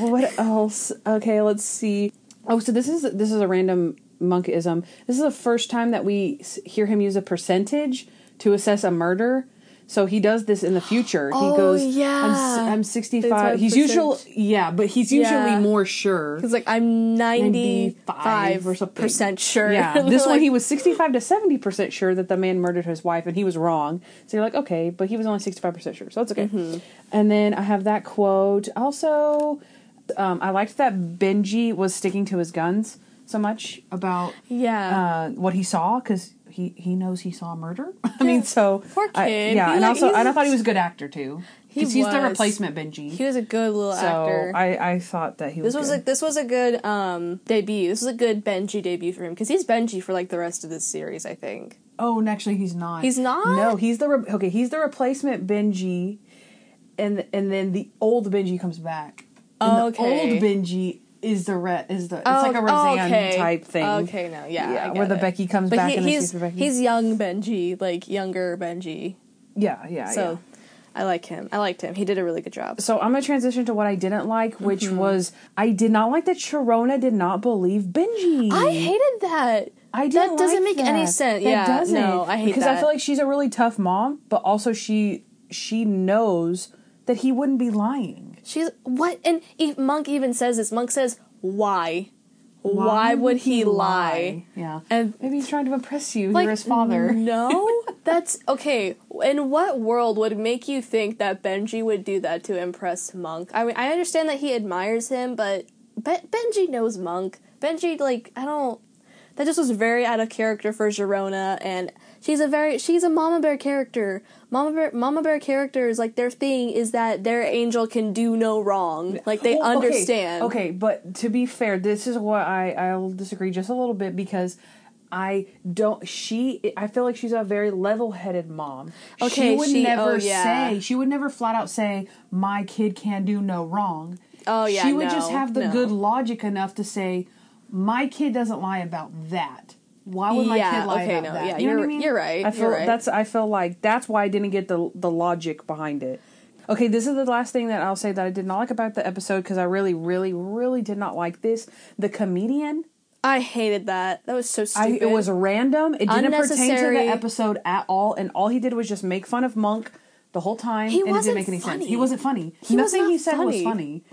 Um, what else? Okay, let's see. Oh, so this is this is a random monkism. This is the first time that we hear him use a percentage to assess a murder. So he does this in the future. he Oh, goes, yeah. I'm, I'm 65. He's 35%. usually, yeah, but he's usually Yeah. more sure. He's like, I'm 95 95 or something. percent sure. Yeah, this one he was 65 to 70% sure that the man murdered his wife and he was wrong. So you're like, okay, but he was only 65% sure. So that's okay. Mm-hmm. And then I have that quote. Also, um, I liked that Benji was sticking to his guns so much about Yeah. uh, what he saw because he, he knows he saw murder. I mean, so. Poor I- kid. yeah, He, and like, also, and I thought he was a good actor too. He he's the replacement Benji. he was a good little so actor. I, I thought that he was this was good. a this was a good um debut. This was a good Benji debut for him because he's Benji for like the rest of this series. I think. Oh, and actually, he's not. He's not? No, he's the re- okay. He's the replacement Benji, and and then the old Benji comes back. And Okay. The old Benji is the re- is the it's Oh, like a Roseanne okay. type thing. Okay, no, yeah, Yeah, where the it. Becky comes But back he, and he's she's the Becky. he's young Benji, like younger Benji. yeah, yeah, So yeah. I like him. I liked him. He did a really good job. So I'm gonna transition to what I didn't like, which Mm-hmm. was I did not like that Sharona did not believe Benji. I hated that. I that didn't doesn't like make any sense. That yeah, doesn't. no, I hate because that. I feel like she's a really tough mom, but also she she knows that he wouldn't be lying. She's what? And Monk even says this. Monk says, "Why? Why, would he, lie?" Yeah, And maybe he's trying to impress you. like You're his father. No, that's okay. In what world would make you think that Benji would do that to impress Monk? I mean, I understand that he admires him, but Be- Benji knows Monk. Benji, like, I don't. That just was very out of character for Sharona, and she's a very she's a Mama Bear character. Mama Bear Mama Bear characters like their thing is that their angel can do no wrong. Like they Well, okay, understand. Okay, but to be fair, this is what I I'll disagree just a little bit because I don't. She I feel like she's a very level-headed mom. Okay, she would she- oh, never oh, yeah. say. She would never flat out say my kid can do no wrong. Oh, yeah, She would just have the no. good logic enough to say my kid doesn't lie about that. Why would my Yeah, kid lie okay, about no, that? yeah, you know what I you're- mean? you're right, I feel you're right. that's I feel like that's why I didn't get the the logic behind it. Okay, this is the last thing that I'll say that I did not like about the episode because I really, really, really did not like this. The comedian, I hated that. That was so I, stupid. it was random. It didn't pertain to the episode at all, and all he did was just make fun of Monk the whole time, He and it wasn't didn't make any sense. funny. He wasn't funny. He was Nothing not he said was funny. funny.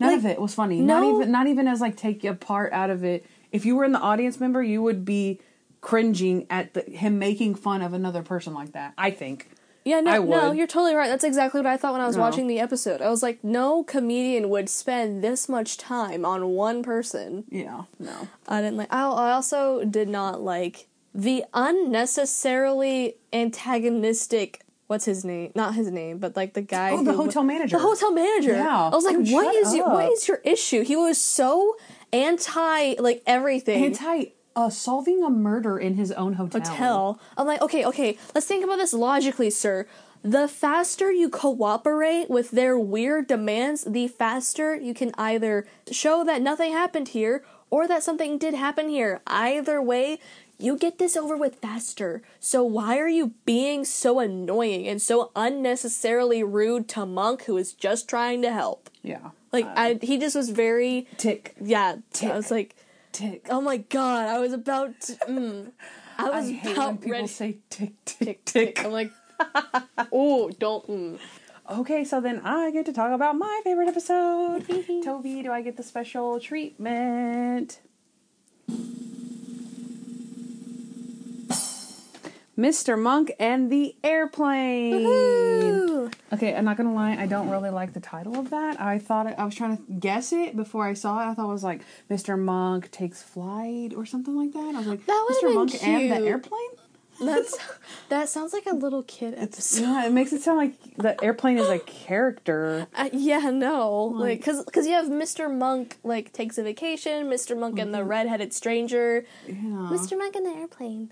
None Like, of it was funny. Not even, not even as like take a part out of it. If you were in the audience member, you would be cringing at the, him making fun of another person like that. I think. Yeah, no, no, you're totally right. That's exactly what I thought when I was No. watching the episode. I was like, no comedian would spend this much time on one person. Yeah. No. I didn't like. I, I also did not like the unnecessarily antagonistic. What's his name? Not his name, but like the guy. Oh, the hotel manager. The hotel manager. Yeah. I was like, Dude, what shut your what is your issue? He was so anti like everything. Anti uh, solving a murder in his own hotel. hotel. I'm like, okay, okay, let's think about this logically, sir. The faster you cooperate with their weird demands, the faster you can either show that nothing happened here or that something did happen here. Either way, you get this over with faster. So why are you being so annoying and so unnecessarily rude to Monk who is just trying to help? Yeah. Like I he just was very Tick. yeah, Tick. I was like Tick. Oh my god, I was about to. Mm, I I was hate about when people ready. say tick, tick, tick, tick. tick. I'm like, oh, don't. Mm. Okay, so then I get to talk about my favorite episode. Toby, do I get the special treatment? Mr. Monk and the airplane. Woo! Okay, I'm not gonna lie, I don't really like the title of that. I thought it, I was trying to guess it before I saw it. I thought it was like Mr. Monk takes flight or something like that. I was like, That Mr. been Monk and the airplane. That's that sounds like a little kid episode. Yeah, it makes it sound like the airplane is a character. Uh, yeah, no, like because because you have Mr. Monk like takes a vacation, Mr. Monk and the redheaded stranger, Yeah. Mr. Monk and the airplane.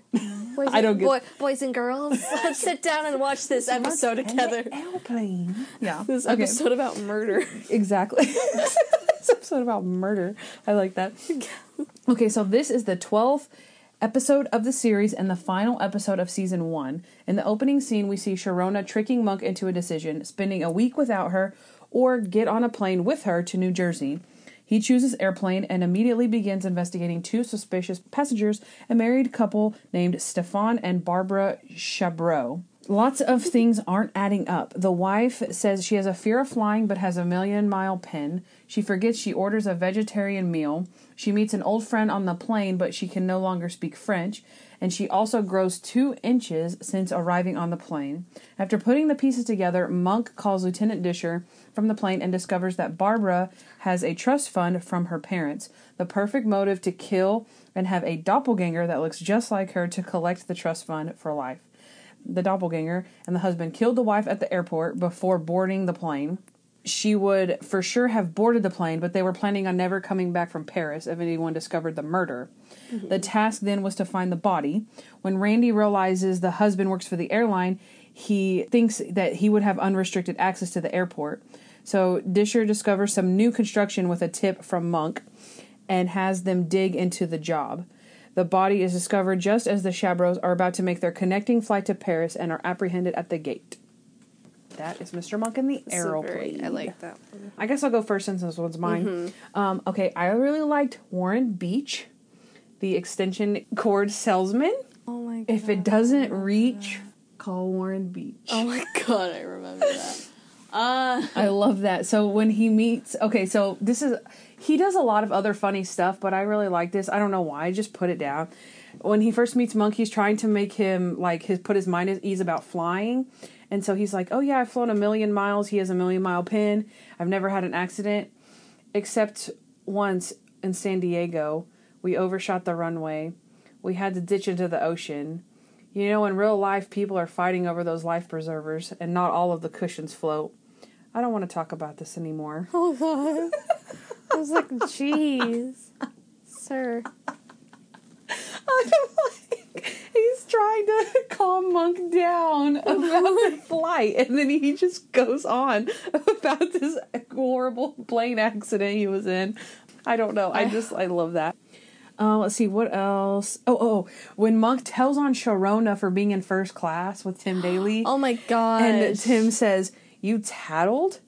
Boys I don't and, get- boy, boys and girls, let's sit down and watch this episode together. airplane. Yeah. This okay. episode about murder. Exactly. this episode about murder. I like that. Okay, so this is the 12th episode of the series and the final episode of season one. In the opening scene, we see Sharona tricking Monk into a decision, spending a week without her, or get on a plane with her to New Jersey. He chooses airplane and immediately begins investigating two suspicious passengers, a married couple named Stefan and Barbara Chabreau. Lots of things aren't adding up. The wife says she has a fear of flying but has a million mile pin. She forgets she orders a vegetarian meal. She meets an old friend on the plane but she can no longer speak French. And she also grows two inches since arriving on the plane. After putting the pieces together, Monk calls Lieutenant Disher from the plane and discovers that Barbara has a trust fund from her parents. The perfect motive to kill and have a doppelganger that looks just like her to collect the trust fund for life the doppelganger, and the husband killed the wife at the airport before boarding the plane. She would for sure have boarded the plane, but they were planning on never coming back from Paris if anyone discovered the murder. Mm-hmm. The task then was to find the body. When Randy realizes the husband works for the airline, he thinks that he would have unrestricted access to the airport. So Disher discovers some new construction with a tip from Monk and has them dig into the job. The body is discovered just as the Chabros are about to make their connecting flight to Paris and are apprehended at the gate. That is Mr. Monk in the aeroplane. I like that one. I guess I'll go first since this one's mine. Mm-hmm. Um, okay, I really liked Warren Beach, the extension cord salesman. Oh my god. If it doesn't reach, call Warren Beach. Oh my god, I remember that. Uh I love that. So when he meets, okay, so this is he does a lot of other funny stuff, but I really like this. I don't know why. I just put it down. When he first meets Monk, he's trying to make him like his put his mind at ease about flying, and so he's like, "Oh yeah, I've flown a million miles. He has a million mile pin. I've never had an accident, except once in San Diego. We overshot the runway. We had to ditch into the ocean." You know, in real life, people are fighting over those life preservers, and not all of the cushions float. I don't want to talk about this anymore. Oh, I was like, jeez. Sir. I'm like, he's trying to calm Monk down about the flight, and then he just goes on about this horrible plane accident he was in. I don't know. I just I love that. Uh, let's see what else. Oh, oh, when Monk tells on Sharona for being in first class with Tim Daly, Oh my god. and Tim says, "You tattled."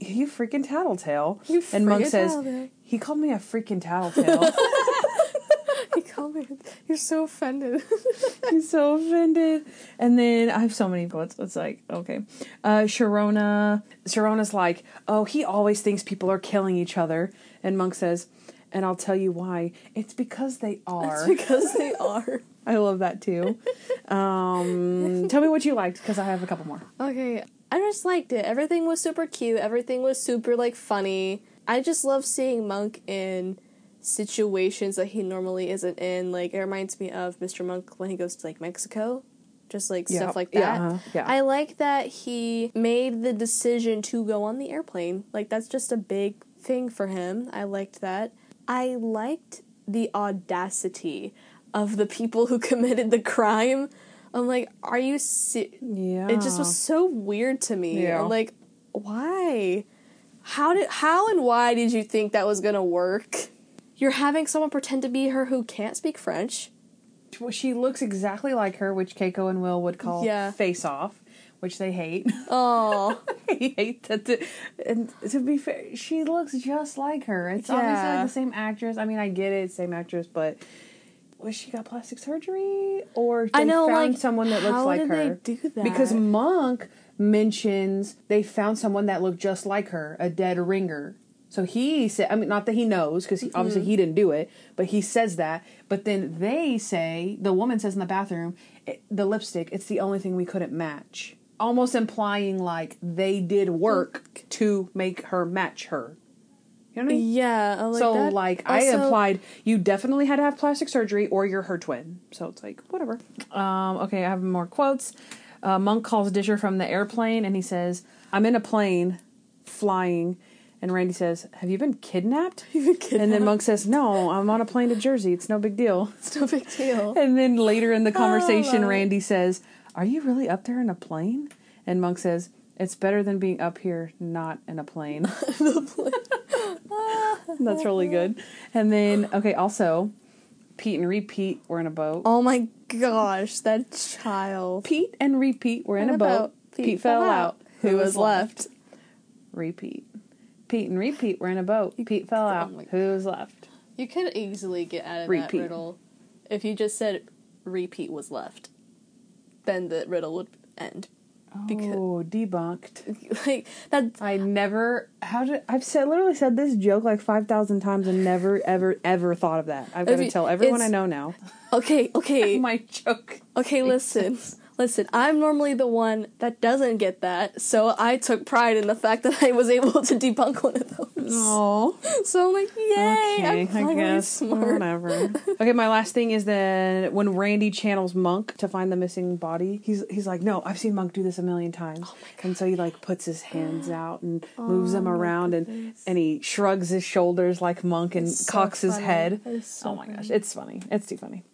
You freaking tattletale. You and Monk says, tattletale. he called me a freaking tattletale. he called me you're so offended. He's so offended. And then I have so many quotes. It's like, okay. Uh Sharona Sharona's like, oh, he always thinks people are killing each other. And Monk says, and I'll tell you why. It's because they are. It's because they are. I love that too. Um tell me what you liked, because I have a couple more. Okay, I just liked it. Everything was super cute. Everything was super like funny. I just love seeing Monk in situations that he normally isn't in. Like it reminds me of Mr. Monk when he goes to like Mexico. Just like Yeah, stuff like that. uh-huh, yeah. I like that he made the decision to go on the airplane. Like that's just a big thing for him. I liked that. I liked the audacity of the people who committed the crime. I'm like, are you se- Yeah. it just was so weird to me. Yeah. I'm like, why? How did how and why did you think that was gonna work? You're having someone pretend to be her who can't speak French. Well, she looks exactly like her, which Keiko and Will would call Yeah. face off, which they hate. Oh, I hate that. To, and to be fair, she looks just like her. It's obviously like the same actress. I mean, I get it, same actress, but was she got plastic surgery or they I know. found like, someone that looks like did her? They do that Because Monk mentions they found someone that looked just like her, a dead ringer. So he said, I mean, not that he knows, because Mm-hmm. obviously he didn't do it, but he says that. But then they say, the woman says in the bathroom, the lipstick, it's the only thing we couldn't match. Almost implying like they did work to make her match her. You know what I mean? yeah. Like so that. like I Also- implied you definitely had to have plastic surgery or you're her twin. So it's like whatever. Um, okay, I have more quotes. Uh, Monk calls Disher from the airplane and he says, "I'm in a plane, flying." And Randy says, "Have you been kidnapped?" You've been kidnapped. And then Monk says, "No, I'm on a plane to Jersey. It's no big deal." It's no big deal. And then later in the conversation, love it. Randy says, "Are you really up there in a plane?" And Monk says, "It's better than being up here, not in a plane." That's really good. And then, okay, also, Pete and Repeat were in a boat. oh my gosh, that child. Pete and Repeat were in And a boat. about Pete, fell out. Who was left? Repeat. Pete and Repeat were in a boat. Pete fell oh out. Who was left? You could easily get out of Repeat. that riddle if you just said repeat was left. Then the riddle would end. Oh, debunked. Like that I never. How did I've said literally said this joke like five thousand times and never ever ever thought of that. I've got to tell everyone I know now. Okay, okay. My joke. Okay, listen. Listen, I'm normally the one that doesn't get that, so I took pride in the fact that I was able to debunk one of those. Oh, So I'm like, yay, I'm okay. I guess smart. whatever. okay, my last thing is that when Randy channels Monk to find the missing body, he's he's like, "No, I've seen Monk do this a million times." Oh and so he like puts his hands out and Oh moves them around and and he shrugs his shoulders like Monk and It's so cocks his head. So oh my gosh, it's funny. It's too funny.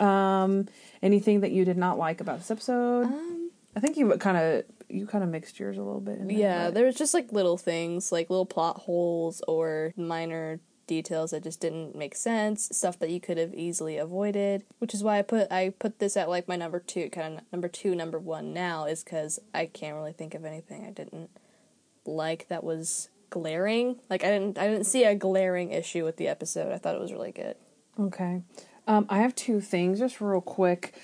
Um, anything that you did not like about this episode? Um, I think you kind of you kind of mixed yours a little bit. In yeah, there was just like little things, like little plot holes or minor details that just didn't make sense, stuff that you could have easily avoided, which is why I put I put this at like my number 2, kind of number 2, number 1 now is cuz I can't really think of anything I didn't like that was glaring. Like I didn't I didn't see a glaring issue with the episode. I thought it was really good. Okay. Um, I have two things, just real quick.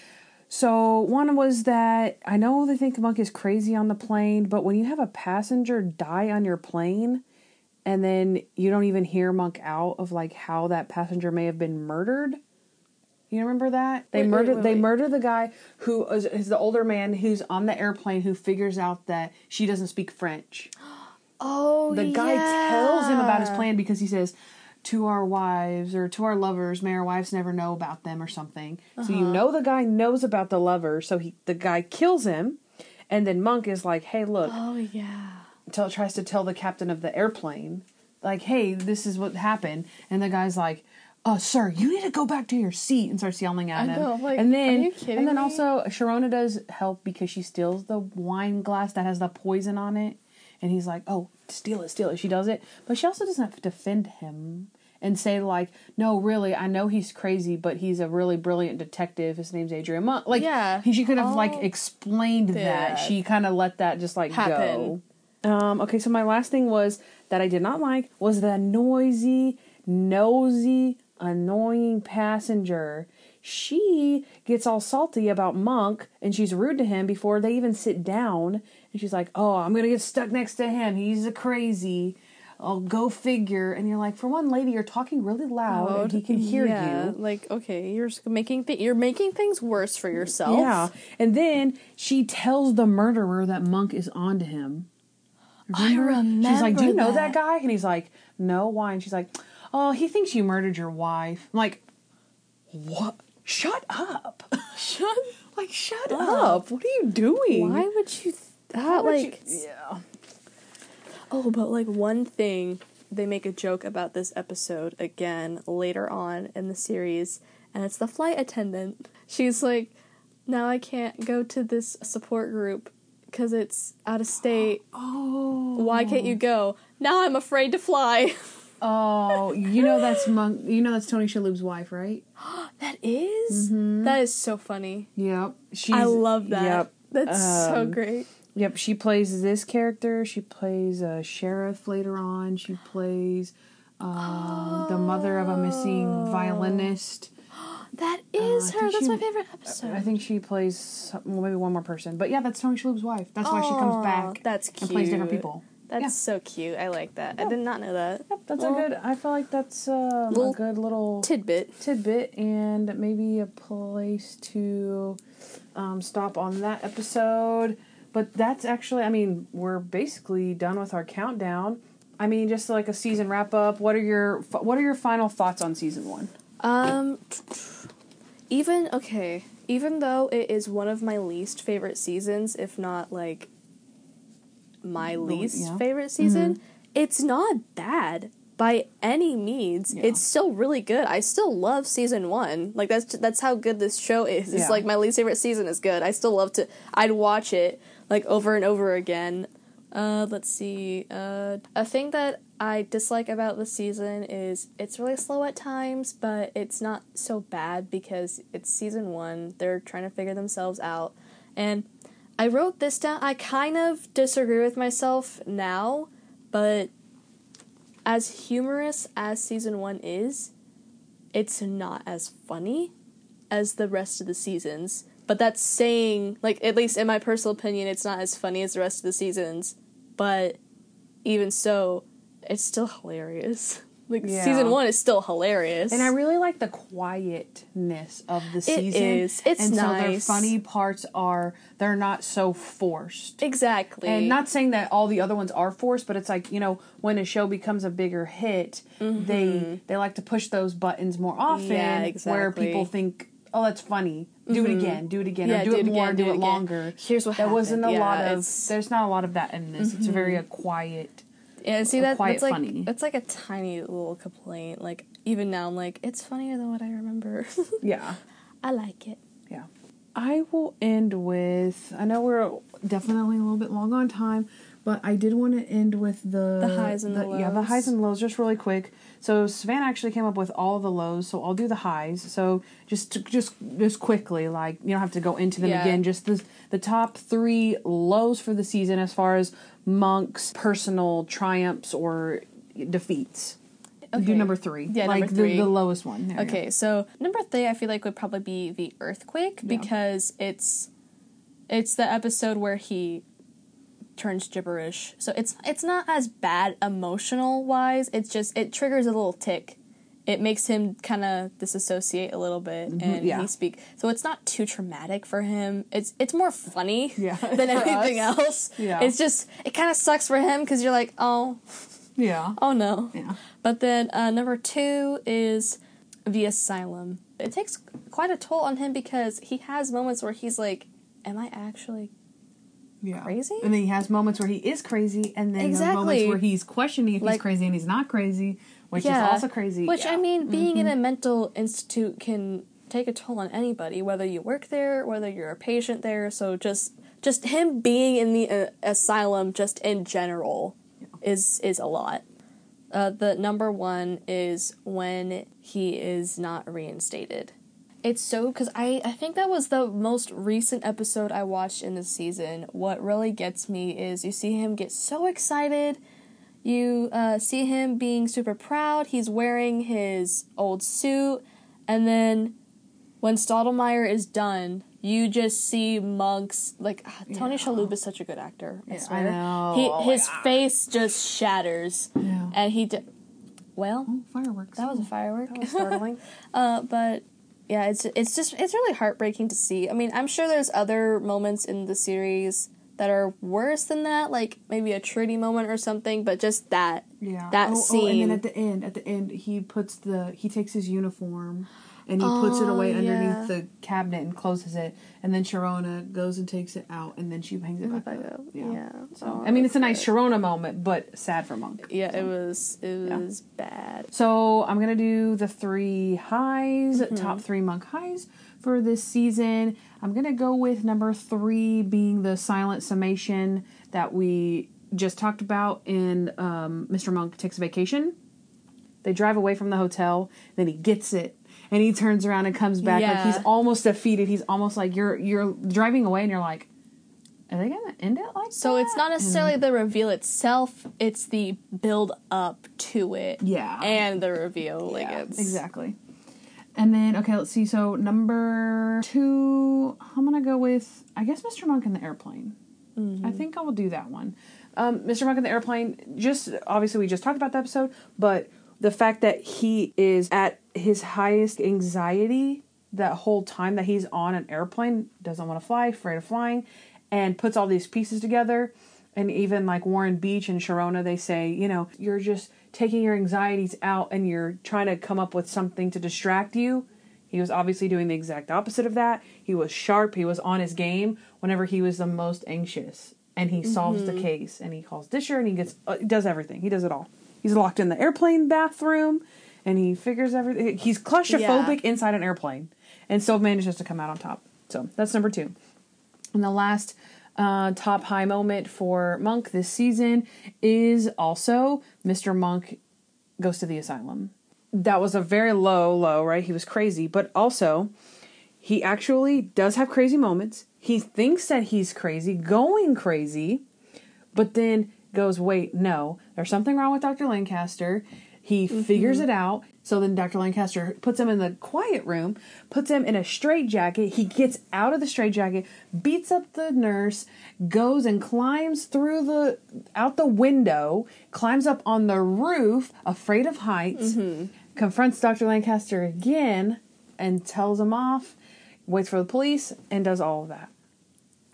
So one was that I know they think Monk is crazy on the plane, but when you have a passenger die on your plane, and then you don't even hear Monk out of like how that passenger may have been murdered. You remember that they Wait, wait, murder wait, they wait. murder the guy who is, is the older man who's on the airplane who figures out that she doesn't speak French Oh, the guy tells him about his plan because he says to our wives or to our lovers may our wives never know about them or something so you know the guy knows about the lover so he the guy kills him and then monk is like hey look Oh yeah. tell, tries to tell the captain of the airplane like hey this is what happened and the guy's like uh, sir, you need to go back to your seat and starts yelling at I him. know, like, and then, are you kidding and then me? also Sharona does help because she steals the wine glass that has the poison on it, and he's like, "Oh, steal it, steal it." She does it, but she also doesn't defend him and say like, "No, really, I know he's crazy, but he's a really brilliant detective. His name's Adrian Monk." Like, Yeah. he, she could have like explained that. that She kind of let that just like happen. go. Um, okay, so my last thing was that I did not like was the noisy, nosy, annoying passenger. She gets all salty about Monk and she's rude to him before they even sit down. And she's like, Oh, I'm gonna get stuck next to him. He's a crazy. I'll go figure. And you're like, For one lady, you're talking really loud and he can hear yeah, you. Like, okay, you're making th- you're making things worse for yourself. Yeah. And then she tells the murderer that Monk is onto him. I remember. She's like, "Do you know that guy?" And he's like, "No, why?" And she's like, "Oh, he thinks you murdered your wife." I'm like, "What? Shut up! Shut. like, shut up! What are you doing?" Why would you? Th- that you- like. yeah. Oh, but like one thing they make a joke about this episode again later on in the series, and it's the flight attendant. She's like, "Now I can't go to this support group because it's out of state. Oh. Why can't you go? Now I'm afraid to fly." Oh, you know that's Monk. You know that's Tony Shalhoub's wife, right? that is? That is so funny. Yep. She's, I love that. Yep. That's so Um, great. Yep, she plays this character. She plays a sheriff later on. She plays um, the mother of a missing violinist. that is Uh, is think her. That's she- my favorite episode. I think she plays well, maybe one more person, but yeah, that's Tony Shalhoub's wife. That's why she comes back That's and cute. plays different people. That's Yeah. so cute. I like that. I did not know that. Yep, that's Well, a good. I feel like that's um, a good little tidbit. tidbit and maybe a place to um, stop on that episode. But that's actually, I mean, we're basically done with our countdown. I mean, just like a season wrap up. What are your What are your final thoughts on season one? Um, even okay, even though it is one of my least favorite seasons, if not like my least yeah. favorite season, it's not bad by any means. Yeah. It's still really good. I still love season one. Like that's that's how good this show is. It's Yeah. like my least favorite season is good. I still love to. I'd watch it like over and over again. Uh, let's see. Uh, a thing that I dislike about the season is it's really slow at times, but it's not so bad because it's season one. They're trying to figure themselves out. And I wrote this down. I kind of disagree with myself now, but as humorous as season one is, it's not as funny as the rest of the seasons. But that's saying like at least in my personal opinion, it's not as funny as the rest of the seasons. But even so, it's still hilarious. Like Yeah. season one is still hilarious. And I really like the quietness of the season. is. It's and so their nice. funny parts are they're not so forced. exactly. And not saying that all the other ones are forced, but it's like you know when a show becomes a bigger hit, they they like to push those buttons more often, Mm-hmm. Yeah, where people think, "Oh, that's funny. Do it mm-hmm. again. Do it again. Yeah, or do, do it it more. again, do, do it longer." Here's what there wasn't a happened. lot of. There's not a lot of that in this. It's a very a quiet. Yeah, see that quiet that's like funny. that's like a tiny little complaint. Like even now, I'm like it's funnier than what I remember. Yeah. I like it. Yeah. I will end with I know we're definitely a little bit long on time, but I did want to end with the The highs and the lows. Yeah, the highs and lows just really quick. So Savannah actually came up with all the lows, so I'll do the highs. So just to, just just quickly, like you don't have to go into them Yeah. again. Just the the top three lows for the season as far as Monk's personal triumphs or defeats. Do number three. Yeah, like number The, three. the lowest one. There. Okay, so number three, I feel like would probably be the earthquake Yeah. because it's it's the episode where he turns gibberish. So it's it's not as bad emotional wise. It's just it triggers a little tick. It makes him kind of disassociate a little bit, and Mm-hmm. yeah. he speak. So it's not too traumatic for him. It's it's more funny Yeah, than anything us. else. Yeah. It's just it kind of sucks for him because you're like, oh, Yeah. oh no. Yeah. But then uh, number two is the asylum. It takes quite a toll on him because he has moments where he's like, "Am I actually yeah. crazy?" And then he has moments where he is crazy, and then there's moments where he's questioning if he's crazy and he's not crazy, which Yeah. is also crazy. Which Yeah. Mm-hmm. I mean, being in a mental institute can take a toll on anybody, whether you work there, whether you're a patient there. So just just him being in the uh, asylum, just in general, is is a lot. Uh, the number one is when he is not reinstated. It's so because I I think that was the most recent episode I watched in this season. What really gets me is you see him get so excited. You uh, see him being super proud. He's wearing his old suit, and then when Stottlemeyer is done, you just see Monk's like ah, Tony Yeah. Shalhoub is such a good actor. I Yeah, I swear. know. He Oh his face just shatters, Yeah. and he. D- well, Oh, fireworks. that was a firework. That was startling. Uh, but yeah, it's it's just it's really heartbreaking to see. I mean, I'm sure there's other moments in the series that are worse than that, like maybe a Trudy moment or something. But just that, yeah. that oh, scene. Oh, and then at the end, at the end, he puts the he takes his uniform. And he puts it Oh, away yeah. underneath the cabinet and closes it. And then Sharona goes and takes it out, and then she hangs it back, up. Yeah. Yeah. So Oh, I mean, it's a nice. Sharona moment, but sad for Monk. yeah, it was it was bad. So I'm gonna do the three highs, Mm-hmm. top three monk highs for this season. I'm gonna go with number three being the silent summation that we just talked about in um, Mr. Monk Takes a Vacation. They drive away from the hotel, then he gets it, and he turns around and comes back like Yeah. he's almost defeated. He's almost like you're you're driving away, and you're like, are they gonna end it like So that? it's not necessarily the reveal itself; it's the build up to it. Yeah. and the reveal. Like it's exactly. And then okay, let's see. So number two, I'm gonna go with I guess Mr. Monk in the airplane. Mm-hmm. I think I will do that one. Um, Mr. Monk in the airplane. Just obviously we just talked about the episode, but the fact that he is at his highest anxiety that whole time that he's on an airplane, doesn't want to fly, afraid of flying, and puts all these pieces together. And even like Warren Beach and Sharona, they say, you know, you're just taking your anxieties out and you're trying to come up with something to distract you. He was obviously doing the exact opposite of that. He was sharp, he was on his game whenever he was the most anxious. And he solves the case and he calls Disher and he gets uh, he does everything. He does it all. He's locked in the airplane bathroom and he figures everything. He's claustrophobic inside an airplane and still manages to come out on top. So that's number two. And the last uh, top high moment for Monk this season is also Mr. Monk goes to the asylum. That was a very low, low, right? He was crazy, but also he actually does have crazy moments. He thinks that he's crazy, going crazy, but then goes, wait, no, there's something wrong with Dr. Lancaster. He figures mm-hmm. it out. So then Dr. Lancaster puts him in the quiet room, puts him in a straitjacket. He gets out of the straitjacket, beats up the nurse, goes and climbs through the out the window, climbs up on the roof, afraid of heights, mm-hmm. confronts Dr. Lancaster again and tells him off, waits for the police, and does all of that.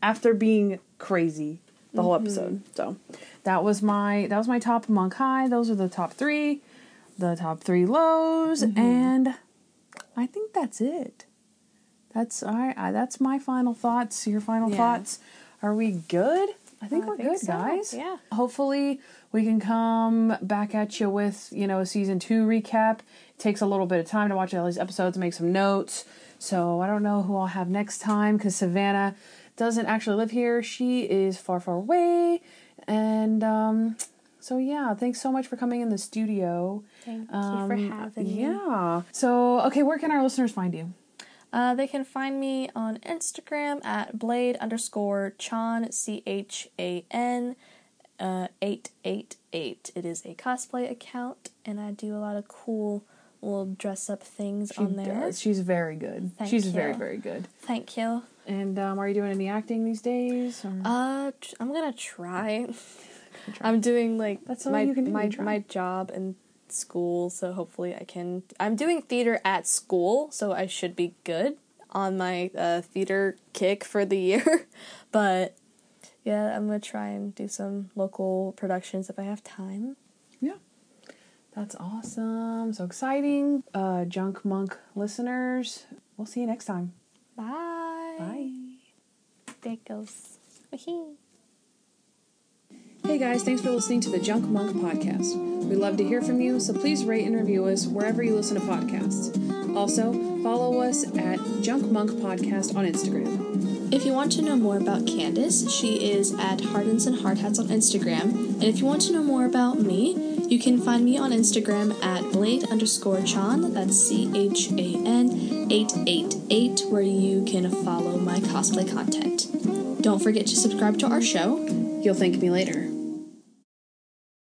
After being crazy the whole mm-hmm. episode. So that was my that was my top monk high. Those are the top three the top three lows, and I think that's it. That's all right. I, that's my final thoughts. Your final Yeah. thoughts. Are we good? I think I we're think good, so, guys. yeah. Hopefully, we can come back at you with you know a season two recap. It takes a little bit of time to watch all these episodes, and make some notes. So I don't know who I'll have next time because Savannah doesn't actually live here. She is far, far away, and um, so yeah. Thanks so much for coming in the studio. Thank Um, you for having me. Yeah. So, okay, where can our listeners find you? Uh, they can find me on Instagram at blade underscore chan c h a n uh, eight eight eight. It is a cosplay account, and I do a lot of cool little dress up things She on there. does. She's very good. Thank She's very, you. very good. Thank you. And um, are you doing any acting these days? Or? Uh, I'm gonna try. I'm doing like That's all my you can do, my you try. my job and school, so hopefully I can. I'm doing theater at school, so I should be good on my uh, theater kick for the year. but yeah, I'm gonna try and do some local productions if I have time. yeah. That's awesome. So exciting. Uh, Junk Monk listeners, we'll see you next time. Bye. Bye. There it goes. Wahee. Hey guys, thanks for listening to the Junk Monk podcast. We love to hear from you, so please rate and review us wherever you listen to podcasts. Also, follow us at Junk Monk Podcast on Instagram. If you want to know more about Candace, she is at Hardens and Hardhats on Instagram. And if you want to know more about me, you can find me on Instagram at blade underscore chan, that's C H A N 888, where you can follow my cosplay content. Don't forget to subscribe to our show. You'll thank me later.